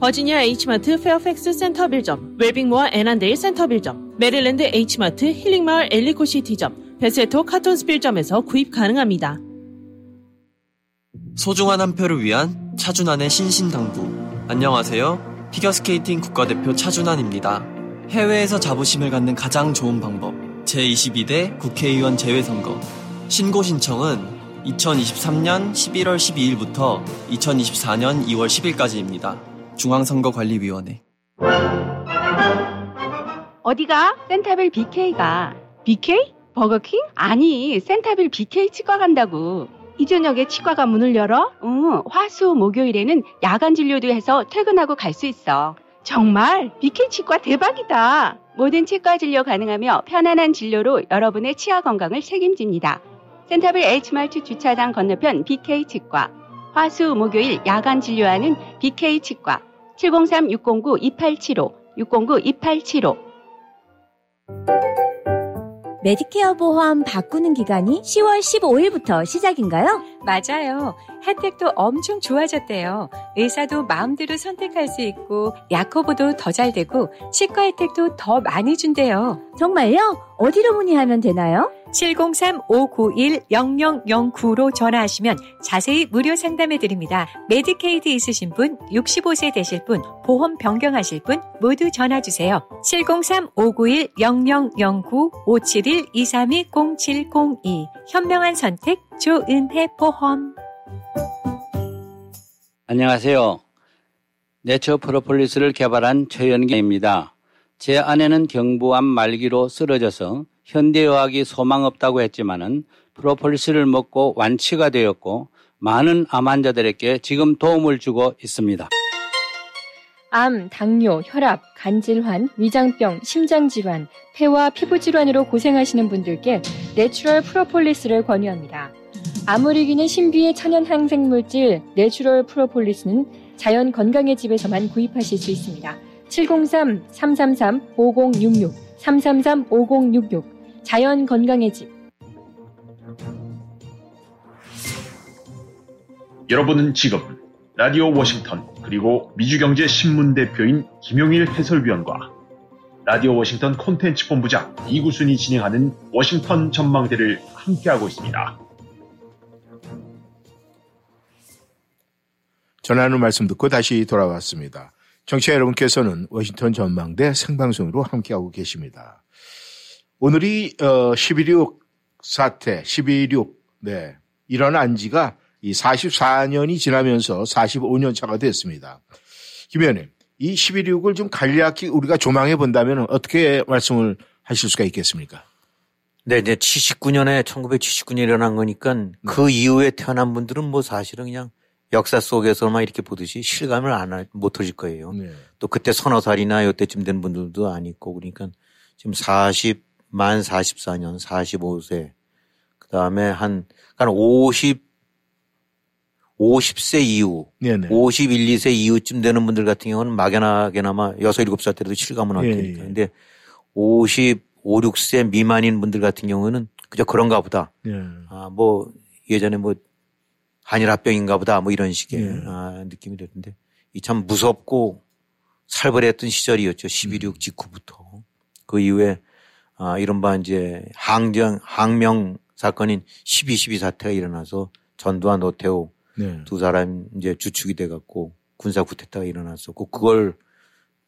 버지니아 H마트 페어팩스 센터빌점, 웰빙모어 애난데일 센터빌점, 메릴랜드 H마트 힐링마을 엘리코시티점, 베세토 카톤스빌점에서 구입 가능합니다. 소중한 한 표를 위한 차준환의 신신당부. 안녕하세요. 피겨스케이팅 국가대표 차준환입니다. 해외에서 자부심을 갖는 가장 좋은 방법. 제22대 국회의원 재외선거. 신고 신청은 2023년 11월 12일부터 2024년 2월 10일까지입니다. 중앙선거관리위원회. 어디가? 센타빌 BK가. BK? 버거킹? 아니, 센타빌 BK 치과 간다고. 이 저녁에 치과가 문을 열어? 응, 화수 목요일에는 야간 진료도 해서 퇴근하고 갈 수 있어. 정말 BK 치과 대박이다. 모든 치과 진료 가능하며 편안한 진료로 여러분의 치아 건강을 책임집니다. 센타빌 H마트 주차장 건너편 BK 치과. 화수 목요일 야간 진료하는 BK 치과. 703-609-2875, 609-2875. 메디케어 보험 바꾸는 기간이 10월 15일부터 시작인가요? 맞아요. 혜택도 엄청 좋아졌대요. 의사도 마음대로 선택할 수 있고 약 커버도 더 잘 되고 치과 혜택도 더 많이 준대요. 정말요? 어디로 문의하면 되나요? 703-591-0009로 전화하시면 자세히 무료 상담해 드립니다. 메디케이드 있으신 분, 65세 되실 분, 보험 변경하실 분 모두 전화 주세요. 703-591-0009 571-232-0702 현명한 선택 조은혜 보험 안녕하세요. 내추럴 프로폴리스를 개발한 최연기입니다. 제 아내는 경부암 말기로 쓰러져서 현대의학이 소망 없다고 했지만은 프로폴리스를 먹고 완치가 되었고 많은 암 환자들에게 지금 도움을 주고 있습니다. 암, 당뇨, 혈압, 간 질환, 위장병, 심장 질환, 폐와 피부 질환으로 고생하시는 분들께 내추럴 프로폴리스를 권유합니다. 이기는 신비의 천연 항생물질 내추럴 프로폴리스는 자연 건강의 집에서만 구입하실 수 있습니다. 703-333-5066, 333-5066, 자연 건강의 집. 여러분은 지금 라디오 워싱턴 그리고 미주경제 신문 대표인 김용일 해설위원과 라디오 워싱턴 콘텐츠 본부장 이구순이 진행하는 워싱턴 전망대를 함께하고 있습니다. 전하는 말씀 듣고 다시 돌아왔습니다. 정치자 여러분께서는 워싱턴 전망대 생방송으로 함께하고 계십니다. 오늘이 어, 11.6 사태, 12.6 네, 일어난 지가 이 44년이 지나면서 45년 차가 됐습니다. 김 의원님, 이 11.6을 좀 간략히 우리가 조망해 본다면 어떻게 말씀을 하실 수가 있겠습니까? 네, 이제 79년에 1979년에 일어난 거니까 네. 그 이후에 태어난 분들은 뭐 사실은 그냥 역사 속에서만 이렇게 보듯이 실감을 안 못 하실 거예요. 네. 또 그때 서너 살이나 요때쯤 된 분들도 안 있고 그러니까 지금 40, 만 44년, 45세, 그 다음에 한, 한 50, 50세 이후, 네네. 51, 2세 이후쯤 되는 분들 같은 경우는 막연하게나마 6, 7살 때도 실감은 할 예, 테니까. 예, 예. 근데 55, 6세 미만인 분들 같은 경우는 그저 그런가 보다. 예. 아, 뭐 예전에 뭐 한일합병인가 보다 뭐 이런 식의 예. 아, 느낌이 들던데 이 참 무섭고 살벌했던 시절이었죠. 11.6 음. 직후부터. 그 이후에 아, 이른바 이제 항정, 항명 사건인 12.12 사태가 일어나서 전두환 노태우 네. 두 사람 이제 주축이 돼 갖고 군사 쿠데타가 일어났었고 그걸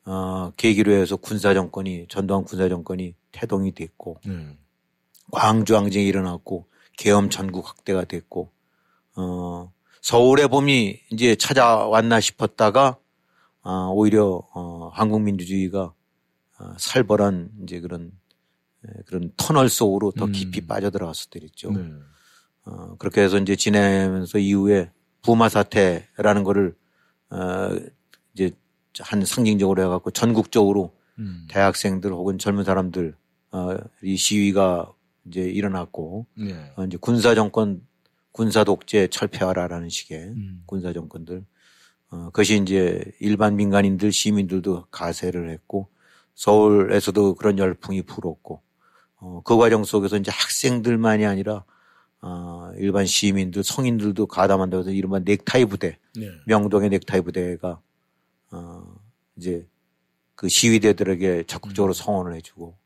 어, 계기로 해서 군사 정권이 전두환 군사 정권이 태동이 됐고 네. 광주 항쟁이 일어났고 계엄 전국 확대가 됐고 어, 서울의 봄이 이제 찾아왔나 싶었다가 어, 오히려 어, 한국 민주주의가 어, 살벌한 이제 그런 그런 터널 속으로 더 음. 깊이 음. 빠져들어갔을 때랬죠. 네. 어, 그렇게 해서 이제 지내면서 이후에 부마 사태라는 거를 어, 이제 한 상징적으로 해갖고 전국적으로 음. 대학생들 혹은 젊은 사람들 어, 이 시위가 이제 일어났고 네. 어, 이제 군사 정권 군사 독재 철폐하라라는 식의 음. 군사 정권들 어, 그것이 이제 일반 민간인들 시민들도 가세를 했고 서울에서도 그런 열풍이 불었고 어, 그 과정 속에서 이제 학생들만이 아니라 어, 일반 시민들 성인들도 가담한다고 해서 이른바 넥타이 부대 네. 명동의 넥타이 부대가 어, 이제 그 시위대들에게 적극적으로 음. 성원을 해주고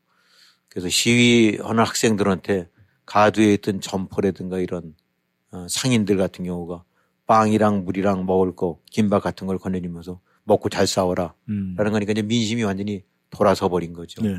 그래서 시위하는 학생들한테 가두에 있던 점퍼라든가 이런 어, 상인들 같은 경우가 빵이랑 물이랑 먹을 거 김밥 같은 걸 건네주면서 먹고 잘 싸워라. 음. 라는 거니까 이제 민심이 완전히 돌아서 버린 거죠. 네.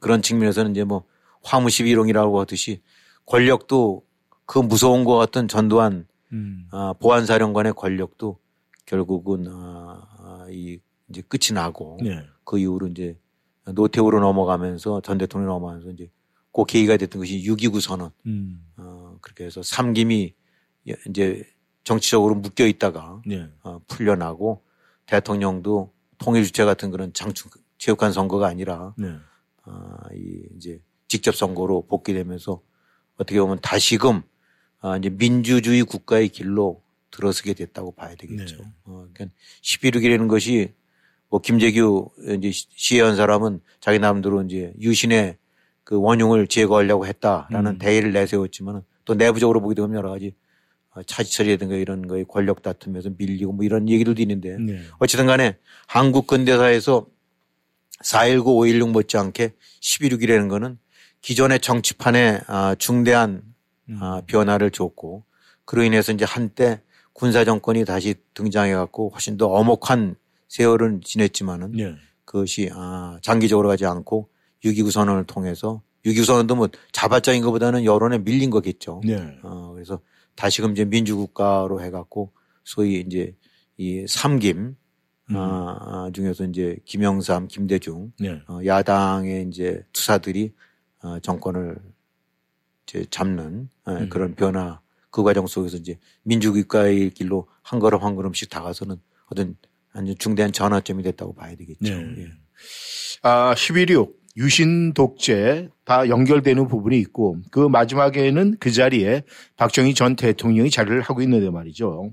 그런 측면에서는 이제 뭐 화무시비롱이라고 하듯이 권력도 그 무서운 것 같은 전두환 음. 아, 보안사령관의 권력도 결국은 아, 아, 이 이제 끝이 나고 네. 그 이후로 이제 노태우로 넘어가면서 전 대통령 넘어가면서 이제 그 계기가 됐던 것이 6.29 선언. 음. 어, 그렇게 해서 삼김이 이제 정치적으로 묶여 있다가 네. 어, 풀려나고 대통령도 통일 주체 같은 그런 장충 체육관 선거가 아니라 네. 어, 이 이제 직접 선거로 복귀되면서 어떻게 보면 다시금 아, 이제 민주주의 국가의 길로 들어서게 됐다고 봐야 되겠죠. 네. 어, 그러니까 11.6이라는 것이 뭐 김재규 이제 시해한 사람은 자기 나름대로 이제 유신의 그 원흉을 제거하려고 했다라는 음. 대의를 내세웠지만 또 내부적으로 보게 되면 여러 가지 어, 차지처리라든가 이런 거에 권력 다툼에서 밀리고 뭐 이런 얘기들도 있는데 네. 어쨌든 간에 한국 근대사에서 4.19, 5.16 못지않게 11.6이라는 거는 기존의 정치판에 아, 중대한 음. 아, 변화를 줬고 그로 인해서 이제 한때 군사 정권이 다시 등장해 갖고 훨씬 더 엄혹한 세월을 지냈지만은 네. 그것이 아, 장기적으로 가지 않고 6.29 선언을 통해서 6.29 선언도 뭐 자발적인 것보다는 여론에 밀린 거겠죠. 네. 어, 그래서 다시금 이제 민주국가로 해갖고 소위 이제 이 삼김 음. 아, 중에서 이제 김영삼, 김대중 네. 어, 야당의 이제 투사들이 어, 정권을 이제 잡는 어, 음. 그런 변화 그 과정 속에서 이제 민주국가의 길로 한 걸음 한 걸음씩 다가서는 어떤 아주 중대한 전환점이 됐다고 봐야 되겠죠. 네. 예. 아, 11.6 유신 독재 다 연결되는 부분이 있고 그 마지막에는 그 자리에 박정희 전 대통령이 자리를 하고 있는데 말이죠.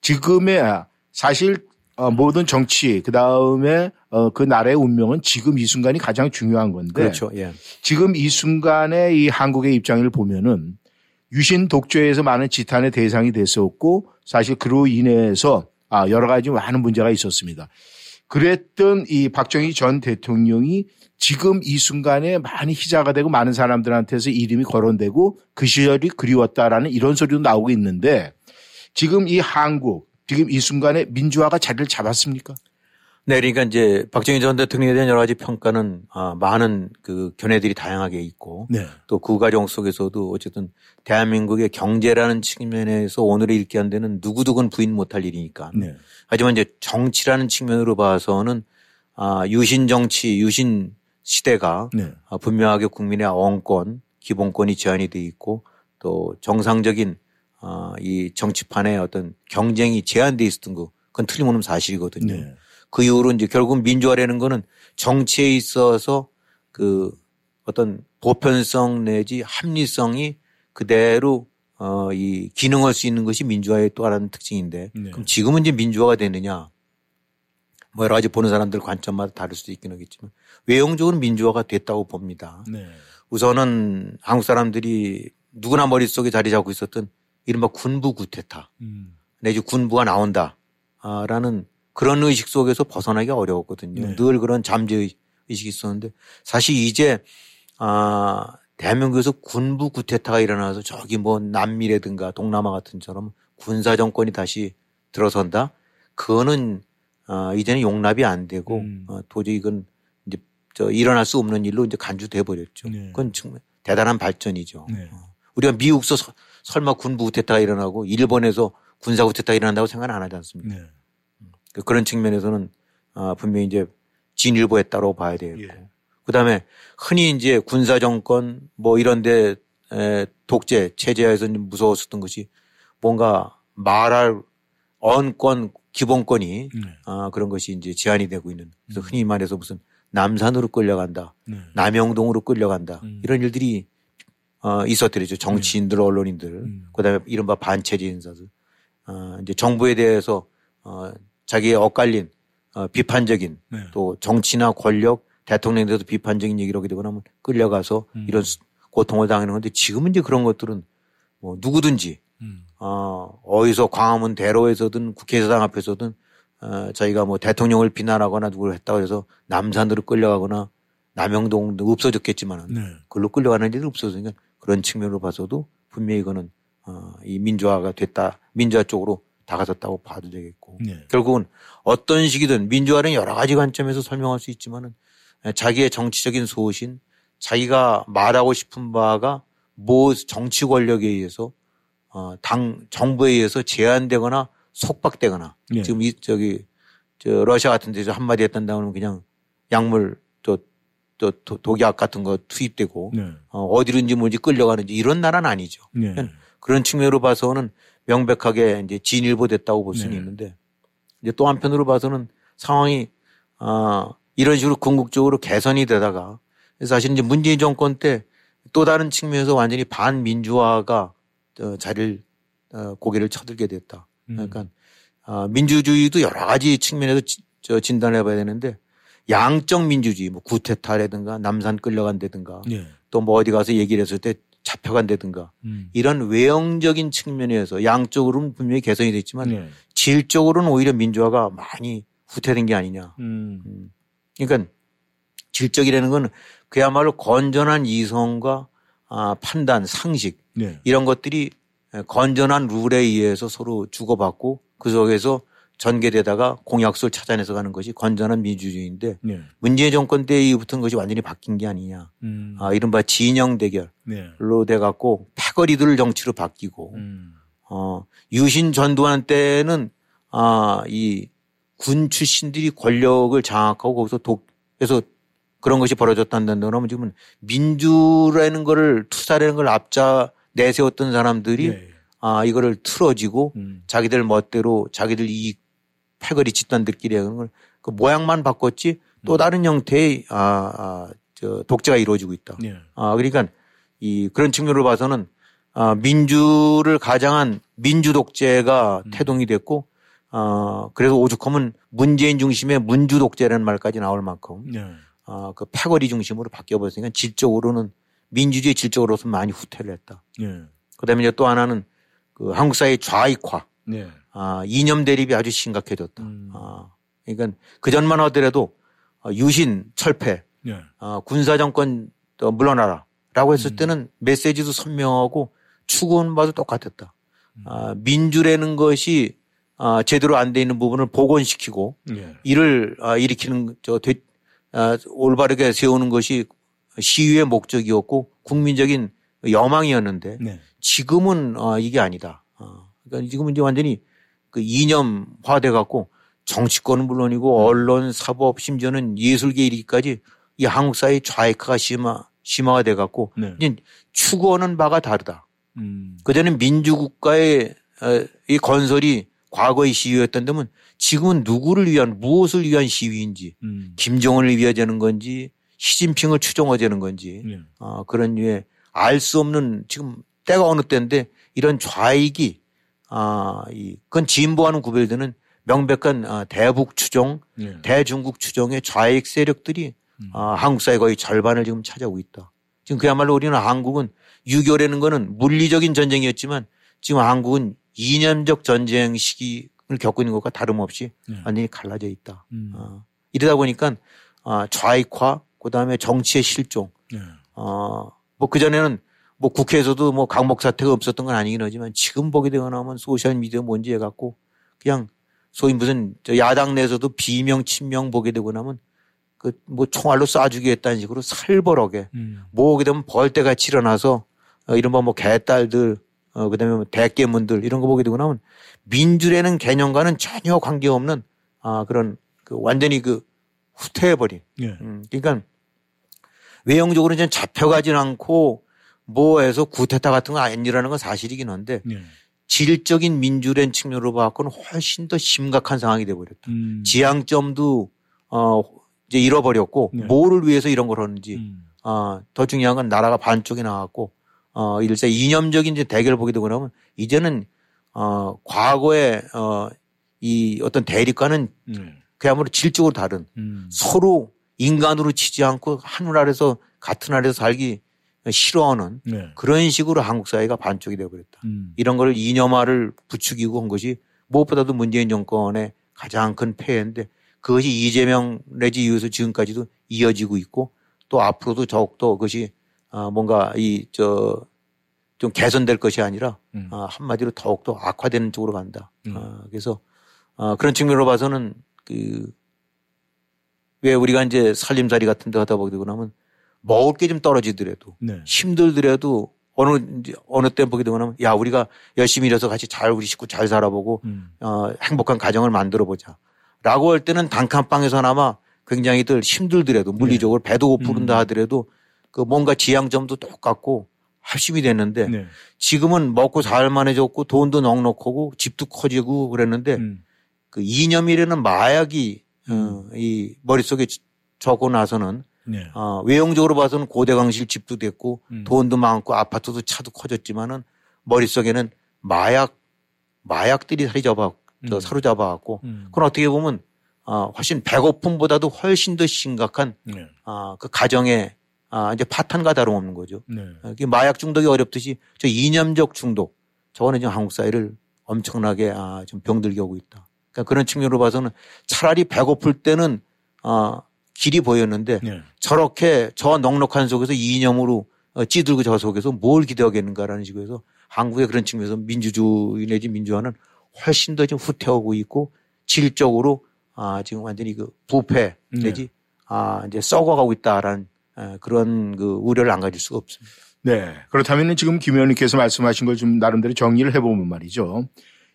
지금의 사실 어, 모든 정치 그 다음에 어, 그 나라의 운명은 지금 이 순간이 가장 중요한 건데 그렇죠. 예. 지금 이 순간에 이 한국의 입장을 보면은 유신 독재에서 많은 지탄의 대상이 됐었고 사실 그로 인해서 아, 여러 가지 많은 문제가 있었습니다. 그랬던 이 박정희 전 대통령이 지금 이 순간에 많이 희자가 되고 많은 사람들한테서 이름이 거론되고 그 시절이 그리웠다라는 이런 소리도 나오고 있는데 지금 이 한국 지금 이 순간에 민주화가 자리를 잡았습니까? 네, 그러니까 이제 박정희 전 대통령에 대한 여러 가지 평가는 아, 많은 그 견해들이 다양하게 있고 네. 또그 과정 속에서도 어쨌든 대한민국의 경제라는 측면에서 오늘의 읽게 한 데는 누구누군 부인 못할 일이니까. 네. 하지만 이제 정치라는 측면으로 봐서는 아, 유신 정치, 유신 시대가 네. 아, 분명하게 국민의 언권, 기본권이 제한이 돼 있고 또 정상적인 아, 이 정치판의 어떤 경쟁이 제한돼 있었던 거 그건 틀림없는 사실이거든요. 네. 그 이후로 이제 결국 민주화라는 거는 정치에 있어서 그 어떤 보편성 내지 합리성이 그대로 어, 이 기능할 수 있는 것이 민주화의 또 하나는 특징인데 네. 그럼 지금은 이제 민주화가 되느냐 뭐 여러 가지 보는 사람들 관점마다 다를 수도 있긴 하겠지만 외형적으로 민주화가 됐다고 봅니다. 네. 우선은 한국 사람들이 누구나 머릿속에 자리 잡고 있었던 이른바 군부 구테타 음. 내지 군부가 나온다라는 그런 의식 속에서 벗어나기 어려웠거든요. 네. 늘 그런 잠재 의식이 있었는데 사실 이제 아 대한민국에서 군부 구테타가 일어나서 저기 뭐 남미라든가 동남아 같은 처럼 군사 정권이 다시 들어선다. 그거는 아 이제는 용납이 안 되고 음. 어, 도저히 이건 이제 저 일어날 수 없는 일로 이제 간주돼 버렸죠. 네. 그건 정말 대단한 발전이죠. 네. 어. 우리가 미국서 설마 군부 구테타가 일어나고 일본에서 군사 구테타가 일어난다고 생각 안 하지 않습니까? 네. 그 그런 측면에서는 아, 분명히 이제 진일보에 따로 봐야 되겠고. 예. 그 다음에 흔히 이제 군사 정권 뭐 이런데 에, 독재 체제에서 무서웠었던 것이 뭔가 말할 언권 기본권이 네. 아, 그런 것이 이제 제한이 되고 있는 그래서 음. 흔히 말해서 무슨 남산으로 끌려간다, 네. 남영동으로 끌려간다 음. 이런 일들이 어, 있었더랬죠. 정치인들, 네. 언론인들, 음. 그다음에 이른바 반체제 인사들, 어, 이제 정부에 대해서 어, 자기의 엇갈린 어, 비판적인 네. 또 정치나 권력 대통령에 대해서 비판적인 얘기를 하게 되거나 하면 끌려가서 음. 이런 고통을 당하는 건데 지금은 이제 그런 것들은 뭐 누구든지 음. 어, 어디서 광화문 대로에서든 국회의사당 앞에서든 어, 저희가 뭐 대통령을 비난하거나 누구를 했다고 해서 남산으로 끌려가거나 남영동도 없어졌겠지만은 네. 그걸로 끌려가는 일은 없어서니까 그런 측면으로 봐서도 분명히 이거는 어, 이 민주화가 됐다 민주화 쪽으로 다가섰다고 봐도 되겠고 네. 결국은 어떤 식이든 민주화는 여러 가지 관점에서 설명할 수 있지만은 자기의 정치적인 소신 자기가 말하고 싶은 바가 뭐 정치 권력에 의해서 어, 당 정부에 의해서 제한되거나 속박되거나 네. 지금 이 저기 저 러시아 같은 데서 한마디 했던다면 그냥 약물 또, 또 독약 같은 거 투입되고 네. 어, 어디든지 뭔지 끌려가는지 이런 나라는 아니죠. 네. 그런 측면으로 봐서는 명백하게 이제 진일보됐다고 볼 수는 네. 있는데 이제 또 한편으로 봐서는 상황이 아 이런 식으로 궁극적으로 개선이 되다가 사실 이제 문재인 정권 때 또 다른 측면에서 완전히 반민주화가 어, 자리를 어, 고개를 쳐들게 됐다. 음. 그러니까 어, 민주주의도 여러 가지 측면에서 저 진단을 해봐야 되는데 양적 민주주의, 뭐 구테타라든가 남산 끌려간다든가 네. 또뭐 어디 가서 얘기를 했을 때 잡혀간다든가 음. 이런 외형적인 측면에서 양쪽으로는 분명히 개선이 됐지만 네. 질적으로는 오히려 민주화가 많이 후퇴된 게 아니냐. 음. 음. 그러니까 질적이라는 건 그야말로 건전한 이성과 아, 판단, 상식 네. 이런 것들이 건전한 룰에 의해서 서로 주고받고 그 속에서 전개되다가 공약수를 찾아내서 가는 것이 건전한 민주주의인데 네. 문재인 정권 때 이후부터는 것이 완전히 바뀐 게 아니냐. 음. 아, 이른바 진영 대결로 네. 돼 갖고 패거리들 정치로 바뀌고 음. 어, 유신 전두환 때는 아, 이 군 출신들이 권력을 장악하고 거기서 독해서 그런 것이 벌어졌다는 데는 지금은 민주라는 거를 투사라는 걸 앞자 내세웠던 사람들이 네. 아, 이거를 틀어지고 음. 자기들 멋대로 자기들 이익 패거리 집단들끼리 하는 걸 그 모양만 바꿨지 또 음. 다른 형태의 아, 아, 저 독재가 이루어지고 있다. 네. 아, 그러니까 이 그런 측면으로 봐서는 아, 민주를 가장한 민주 독재가 음. 태동이 됐고 아, 그래서 오죽하면 문재인 중심의 문주 독재라는 말까지 나올 만큼 네. 아, 그 패거리 중심으로 바뀌어버렸으니까 질적으로는 민주주의 질적으로서 많이 후퇴를 했다. 네. 그 다음에 이제 또 하나는 그 한국 사회 좌익화. 네. 아, 이념 대립이 아주 심각해졌다. 음. 아, 그러니까 그 전만 하더라도 어, 유신 철폐, 네. 아, 군사 정권 또 물러나라 라고 했을 음. 때는 메시지도 선명하고 추구하는 바도 똑같았다. 음. 아, 민주라는 것이 아, 제대로 안 돼 있는 부분을 복원시키고 네. 이를 아, 일으키는 저 되, 아, 올바르게 세우는 것이 시위의 목적이었고 국민적인 여망이었는데 네. 지금은 어, 이게 아니다. 어, 그러니까 지금은 이제 완전히 그 이념화돼 갖고 정치권은 물론이고 음. 언론, 사법, 심지어는 예술계 이르기까지 이 한국 사회 좌익화가 심화 심화가 돼 갖고 네. 이제 추구하는 바가 다르다. 음. 그전에는 민주국가의 어, 이 건설이 과거의 시위였던 데면 지금은 누구를 위한 무엇을 위한 시위인지 음. 김정은을 위하자는 건지 시진핑을 추종하자는 건지 네. 어, 그런 류의 알 수 없는 지금 때가 어느 때인데 이런 좌익이 아, 이, 그건 진보와는 구별되는 명백한 아, 대북 추종, 네. 대중국 추종의 좌익 세력들이 음. 아, 한국 사회 거의 절반을 지금 차지하고 있다. 지금 그야말로 우리는 한국은 6.25라는 거는 물리적인 전쟁이었지만 지금 한국은 이념적 전쟁 시기를 겪고 있는 것과 다름없이 네. 완전히 갈라져 있다. 음. 어, 이러다 보니까 아, 좌익화, 그 다음에 정치의 실종. 네. 어, 뭐 그전에는 뭐 국회에서도 뭐 강목 사태가 없었던 건 아니긴 하지만 지금 보게 되거나 하면 소셜 미디어 뭔지 해갖고 그냥 소위 무슨 야당 내에서도 비명 친명 보게 되고 나면 그 뭐 총알로 쏴주겠다는 식으로 살벌하게 음. 모으게 되면 벌떼같이 일어나서 어, 이른바 뭐 개딸들 어, 그 다음에 뭐 대깨문들 이런 거 보게 되고 나면 민주라는 개념과는 전혀 관계없는 아 그런 그 완전히 그 후퇴해버린. 예. 음, 그러니까 외형적으로 이제 잡혀가진 않고 뭐해서 구테타 같은 거 아니라는 건 사실이긴 한데 네. 질적인 민주련 측면으로 봐서는 훨씬 더 심각한 상황이 돼버렸다. 음. 지향점도 어 이제 잃어버렸고 네. 뭐를 위해서 이런 걸 하는지 음. 어더 중요한 건 나라가 반쪽이 나왔고 어 일세 이념적인 이제 대결을 보게 되고 나면 이제는 어 과거에 어이 어떤 대립과는 네. 그야말로 질적으로 다른 음. 서로 인간으로 치지 않고 하늘 아래서 같은 아래서 살기 싫어하는 네. 그런 식으로 한국 사회가 반쪽이 되어 버렸다. 음. 이런 걸 이념화를 부추기고 한 것이 무엇보다도 문재인 정권의 가장 큰 폐해인데 그것이 이재명 내지 이어서 지금까지도 이어지고 있고 또 앞으로도 더욱더 그것이 어 뭔가 이 저 좀 개선될 것이 아니라 음. 어 한마디로 더욱더 악화되는 쪽으로 간다. 음. 어 그래서 어 그런 측면으로 봐서는 그 왜 우리가 이제 살림살이 같은 데 하다 보게 되고 나면 먹을 게 좀 떨어지더라도 네. 힘들더라도 어느 어느 때 보게 되고 나면 야 우리가 열심히 일해서 같이 잘 우리 식구 잘 살아보고 음. 어 행복한 가정을 만들어 보자. 라고 할 때는 단칸방에서나마 굉장히들 힘들더라도 물리적으로 네. 배도 고프른다 음. 하더라도 그 뭔가 지향점도 똑같고 합심이 됐는데 네. 지금은 먹고 살만해졌고 돈도 넉넉하고 집도 커지고 그랬는데 음. 그 이념이라는 마약이 어, 음. 어, 이 머릿속에 적고 나서는 네. 어, 외형적으로 봐서는 고대강실 집도 됐고 음. 돈도 많고 아파트도 차도 커졌지만은 머릿속에는 마약 마약들이 살이 잡아 음. 사로잡아 갖고 음. 그건 어떻게 보면 어, 훨씬 배고픔보다도 훨씬 더 심각한 네. 어, 그 가정의 아, 이제 파탄과 다름없는 거죠. 네. 어, 마약 중독이 어렵듯이 저 이념적 중독 저거는 지금 한국 사회를 엄청나게 아, 좀 병들게 하고 있다. 그러니까 그런 측면으로 봐서는 차라리 배고플 때는 어, 길이 보였는데 네. 저렇게 저 넉넉한 속에서 이념으로 어, 찌들고 저 속에서 뭘 기대하겠는가라는 식으로 해서 한국의 그런 측면에서 민주주의 내지 민주화는 훨씬 더좀 후퇴하고 있고 질적으로 아, 지금 완전히 그 부패 네. 내지 네. 아, 이제 썩어가고 있다라는 에, 그런 그 우려를 안 가질 수가 없습니다. 네. 그렇다면 지금 김 의원님께서 말씀하신 걸 좀 나름대로 정리를 해보면 말이죠.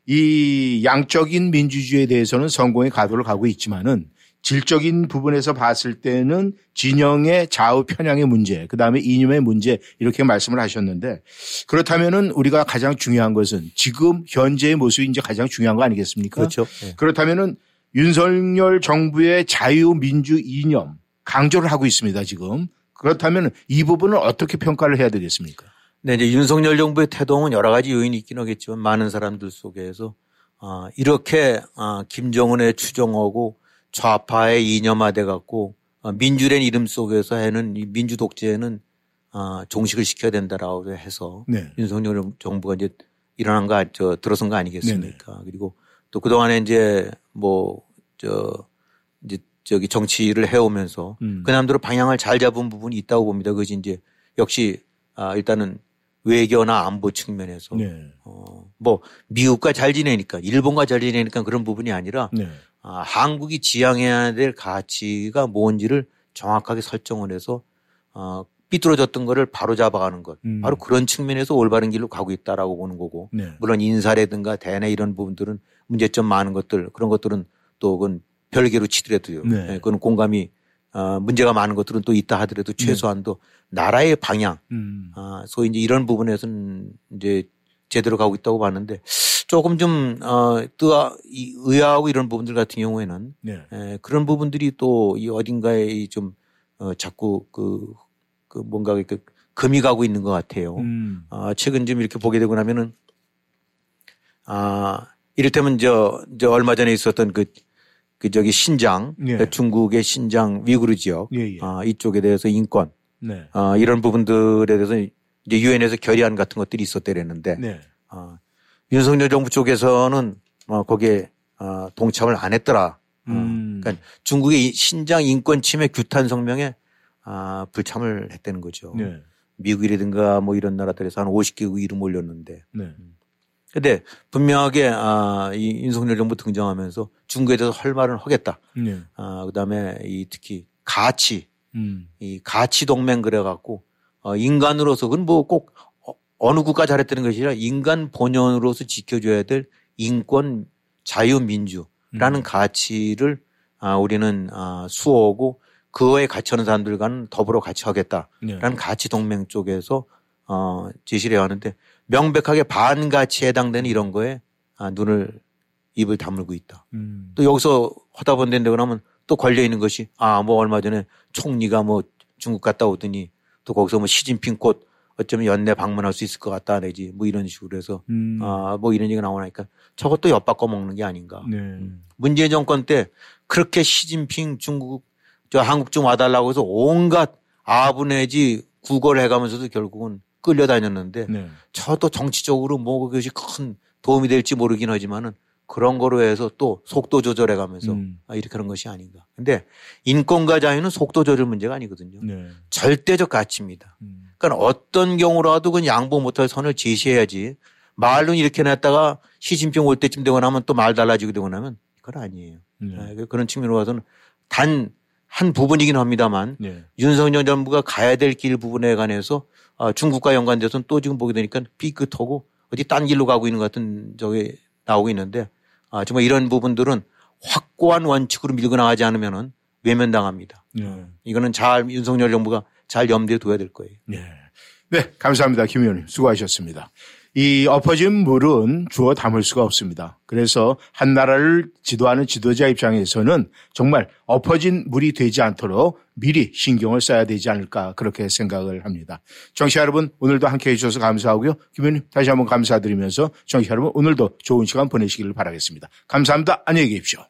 이 양적인 민주주의에 대해서는 성공의 가도를 가고 있지만은 질적인 부분에서 봤을 때는 진영의 좌우 편향의 문제, 그 다음에 이념의 문제 이렇게 말씀을 하셨는데 그렇다면은 우리가 가장 중요한 것은 지금 현재의 모습이 이제 가장 중요한 거 아니겠습니까? 그렇죠. 네. 그렇다면은 윤석열 정부의 자유민주 이념 강조를 하고 있습니다 지금. 그렇다면 이 부분을 어떻게 평가를 해야 되겠습니까? 네, 이제 윤석열 정부의 태동은 여러 가지 요인이 있긴 하겠지만 많은 사람들 속에서 어, 이렇게 어, 김정은의 추종하고 좌파의 이념화돼 갖고 어, 민주란 이름 속에서 해는 이 민주 독재는 어, 종식을 시켜야 된다라고 해서 네. 윤석열 정부가 이제 일어난 거, 저, 들어선 거 아니겠습니까? 네네. 그리고 또 그동안에 이제 뭐, 저, 이제 저기 정치를 해오면서 음. 그 남대로 방향을 잘 잡은 부분이 있다고 봅니다. 그것이 이제 역시 아, 일단은 외교나 안보 측면에서 네. 어, 뭐 미국과 잘 지내니까 일본과 잘 지내니까 그런 부분이 아니라 네. 아, 한국이 지향해야 될 가치가 뭔지를 정확하게 설정을 해서 어, 삐뚤어졌던 거를 바로 잡아가는 것. 음. 바로 그런 측면에서 올바른 길로 가고 있다라고 보는 거고. 네. 물론 인사라든가 대내 이런 부분들은 문제점 많은 것들 그런 것들은 또 그건 별개로 치더라도요. 네. 네. 그건 공감이 어, 문제가 많은 것들은 또 있다 하더라도 네. 최소한도 나라의 방향, 음. 아, 소위 이제 이런 부분에서는 이제 제대로 가고 있다고 봤는데 조금 좀, 어, 뜨아, 이 의아하고 이런 부분들 같은 경우에는 네. 에, 그런 부분들이 또 이 어딘가에 좀, 어, 자꾸 그, 그 뭔가 그 금이 가고 있는 것 같아요. 음. 어, 최근 좀 이렇게 보게 되고 나면은 아, 이를테면 저, 저 얼마 전에 있었던 그, 그 저기 신장, 예. 중국의 신장 위구르 지역, 예, 예. 아, 이쪽에 대해서 인권, 네. 아, 이런 부분들에 대해서 이제 유엔에서 결의안 같은 것들이 있었대랬는데 네. 아, 윤석열 정부 쪽에서는 어, 거기에 어, 동참을 안 했더라. 어, 음. 그러니까 중국의 신장 인권 침해 규탄 성명에 아, 불참을 했다는 거죠. 네. 미국이라든가 뭐 이런 나라들에서 한 50개국 이름 올렸는데. 네. 음. 근데 분명하게 아, 이 윤석열 정부 등장하면서 중국에 대해서 할 말은 하겠다. 네. 아, 그 다음에 이 특히 가치, 음. 이 가치 동맹 그래 갖고 어, 인간으로서 그건 뭐 꼭 어느 국가 잘했다는 것이 아니라 인간 본연으로서 지켜줘야 될 인권, 자유 민주라는 음. 가치를 아, 우리는 아, 수호하고 그거에 같이 하는 사람들과는 더불어 같이 하겠다라는 네. 가치 동맹 쪽에서 어, 제시를 해왔는데 명백하게 반가치에 해당되는 이런 거에 아, 눈을 입을 다물고 있다. 음. 또 여기서 하다 본다고 하면 또 걸려 있는 것이 아, 뭐 얼마 전에 총리가 뭐 중국 갔다 오더니 또 거기서 뭐 시진핑 꽃 어쩌면 연내 방문할 수 있을 것 같다 내지 뭐 이런 식으로 해서 음. 아뭐 이런 얘기가 나오니까 저것도 엿바꿔 먹는 게 아닌가. 네. 음. 문재인 정권 때 그렇게 시진핑 중국 저 한국 좀 와달라고 해서 온갖 아부 내지 구걸 해가면서도 결국은 끌려다녔는데 네. 저도 정치적으로 뭐 그것이 큰 도움이 될지 모르긴 하지만은 그런 거로 해서 또 속도 조절해 가면서 음. 아, 이렇게 하는 것이 아닌가. 근데 인권과 자유는 속도 조절 문제가 아니거든요. 네. 절대적 가치입니다. 음. 그러니까 어떤 경우라도 그 양보 못할 선을 제시해야지 말은 이렇게 놨다가 시진핑 올 때쯤 되고 나면 또 말 달라지고 되고 나면 그건 아니에요. 네. 네. 그런 측면으로 봐서는 단 한 부분이긴 합니다만 네. 윤석열 정부가 가야 될 길 부분에 관해서 아, 중국과 연관돼서는 또 지금 보게 되니까 삐끗하고 어디 딴 길로 가고 있는 것 같은 저게 나오고 있는데 아, 정말 이런 부분들은 확고한 원칙으로 밀고 나가지 않으면은 외면당합니다. 네. 이거는 잘 윤석열 정부가 잘 염두에 둬야 될 거예요. 네. 네, 감사합니다. 김 의원님 수고하셨습니다. 이 엎어진 물은 주워 담을 수가 없습니다. 그래서 한 나라를 지도하는 지도자 입장에서는 정말 엎어진 물이 되지 않도록 미리 신경을 써야 되지 않을까 그렇게 생각을 합니다. 정치 여러분 오늘도 함께 해주셔서 감사하고요. 김현님 다시 한번 감사드리면서 정치 여러분 오늘도 좋은 시간 보내시기를 바라겠습니다. 감사합니다. 안녕히 계십시오.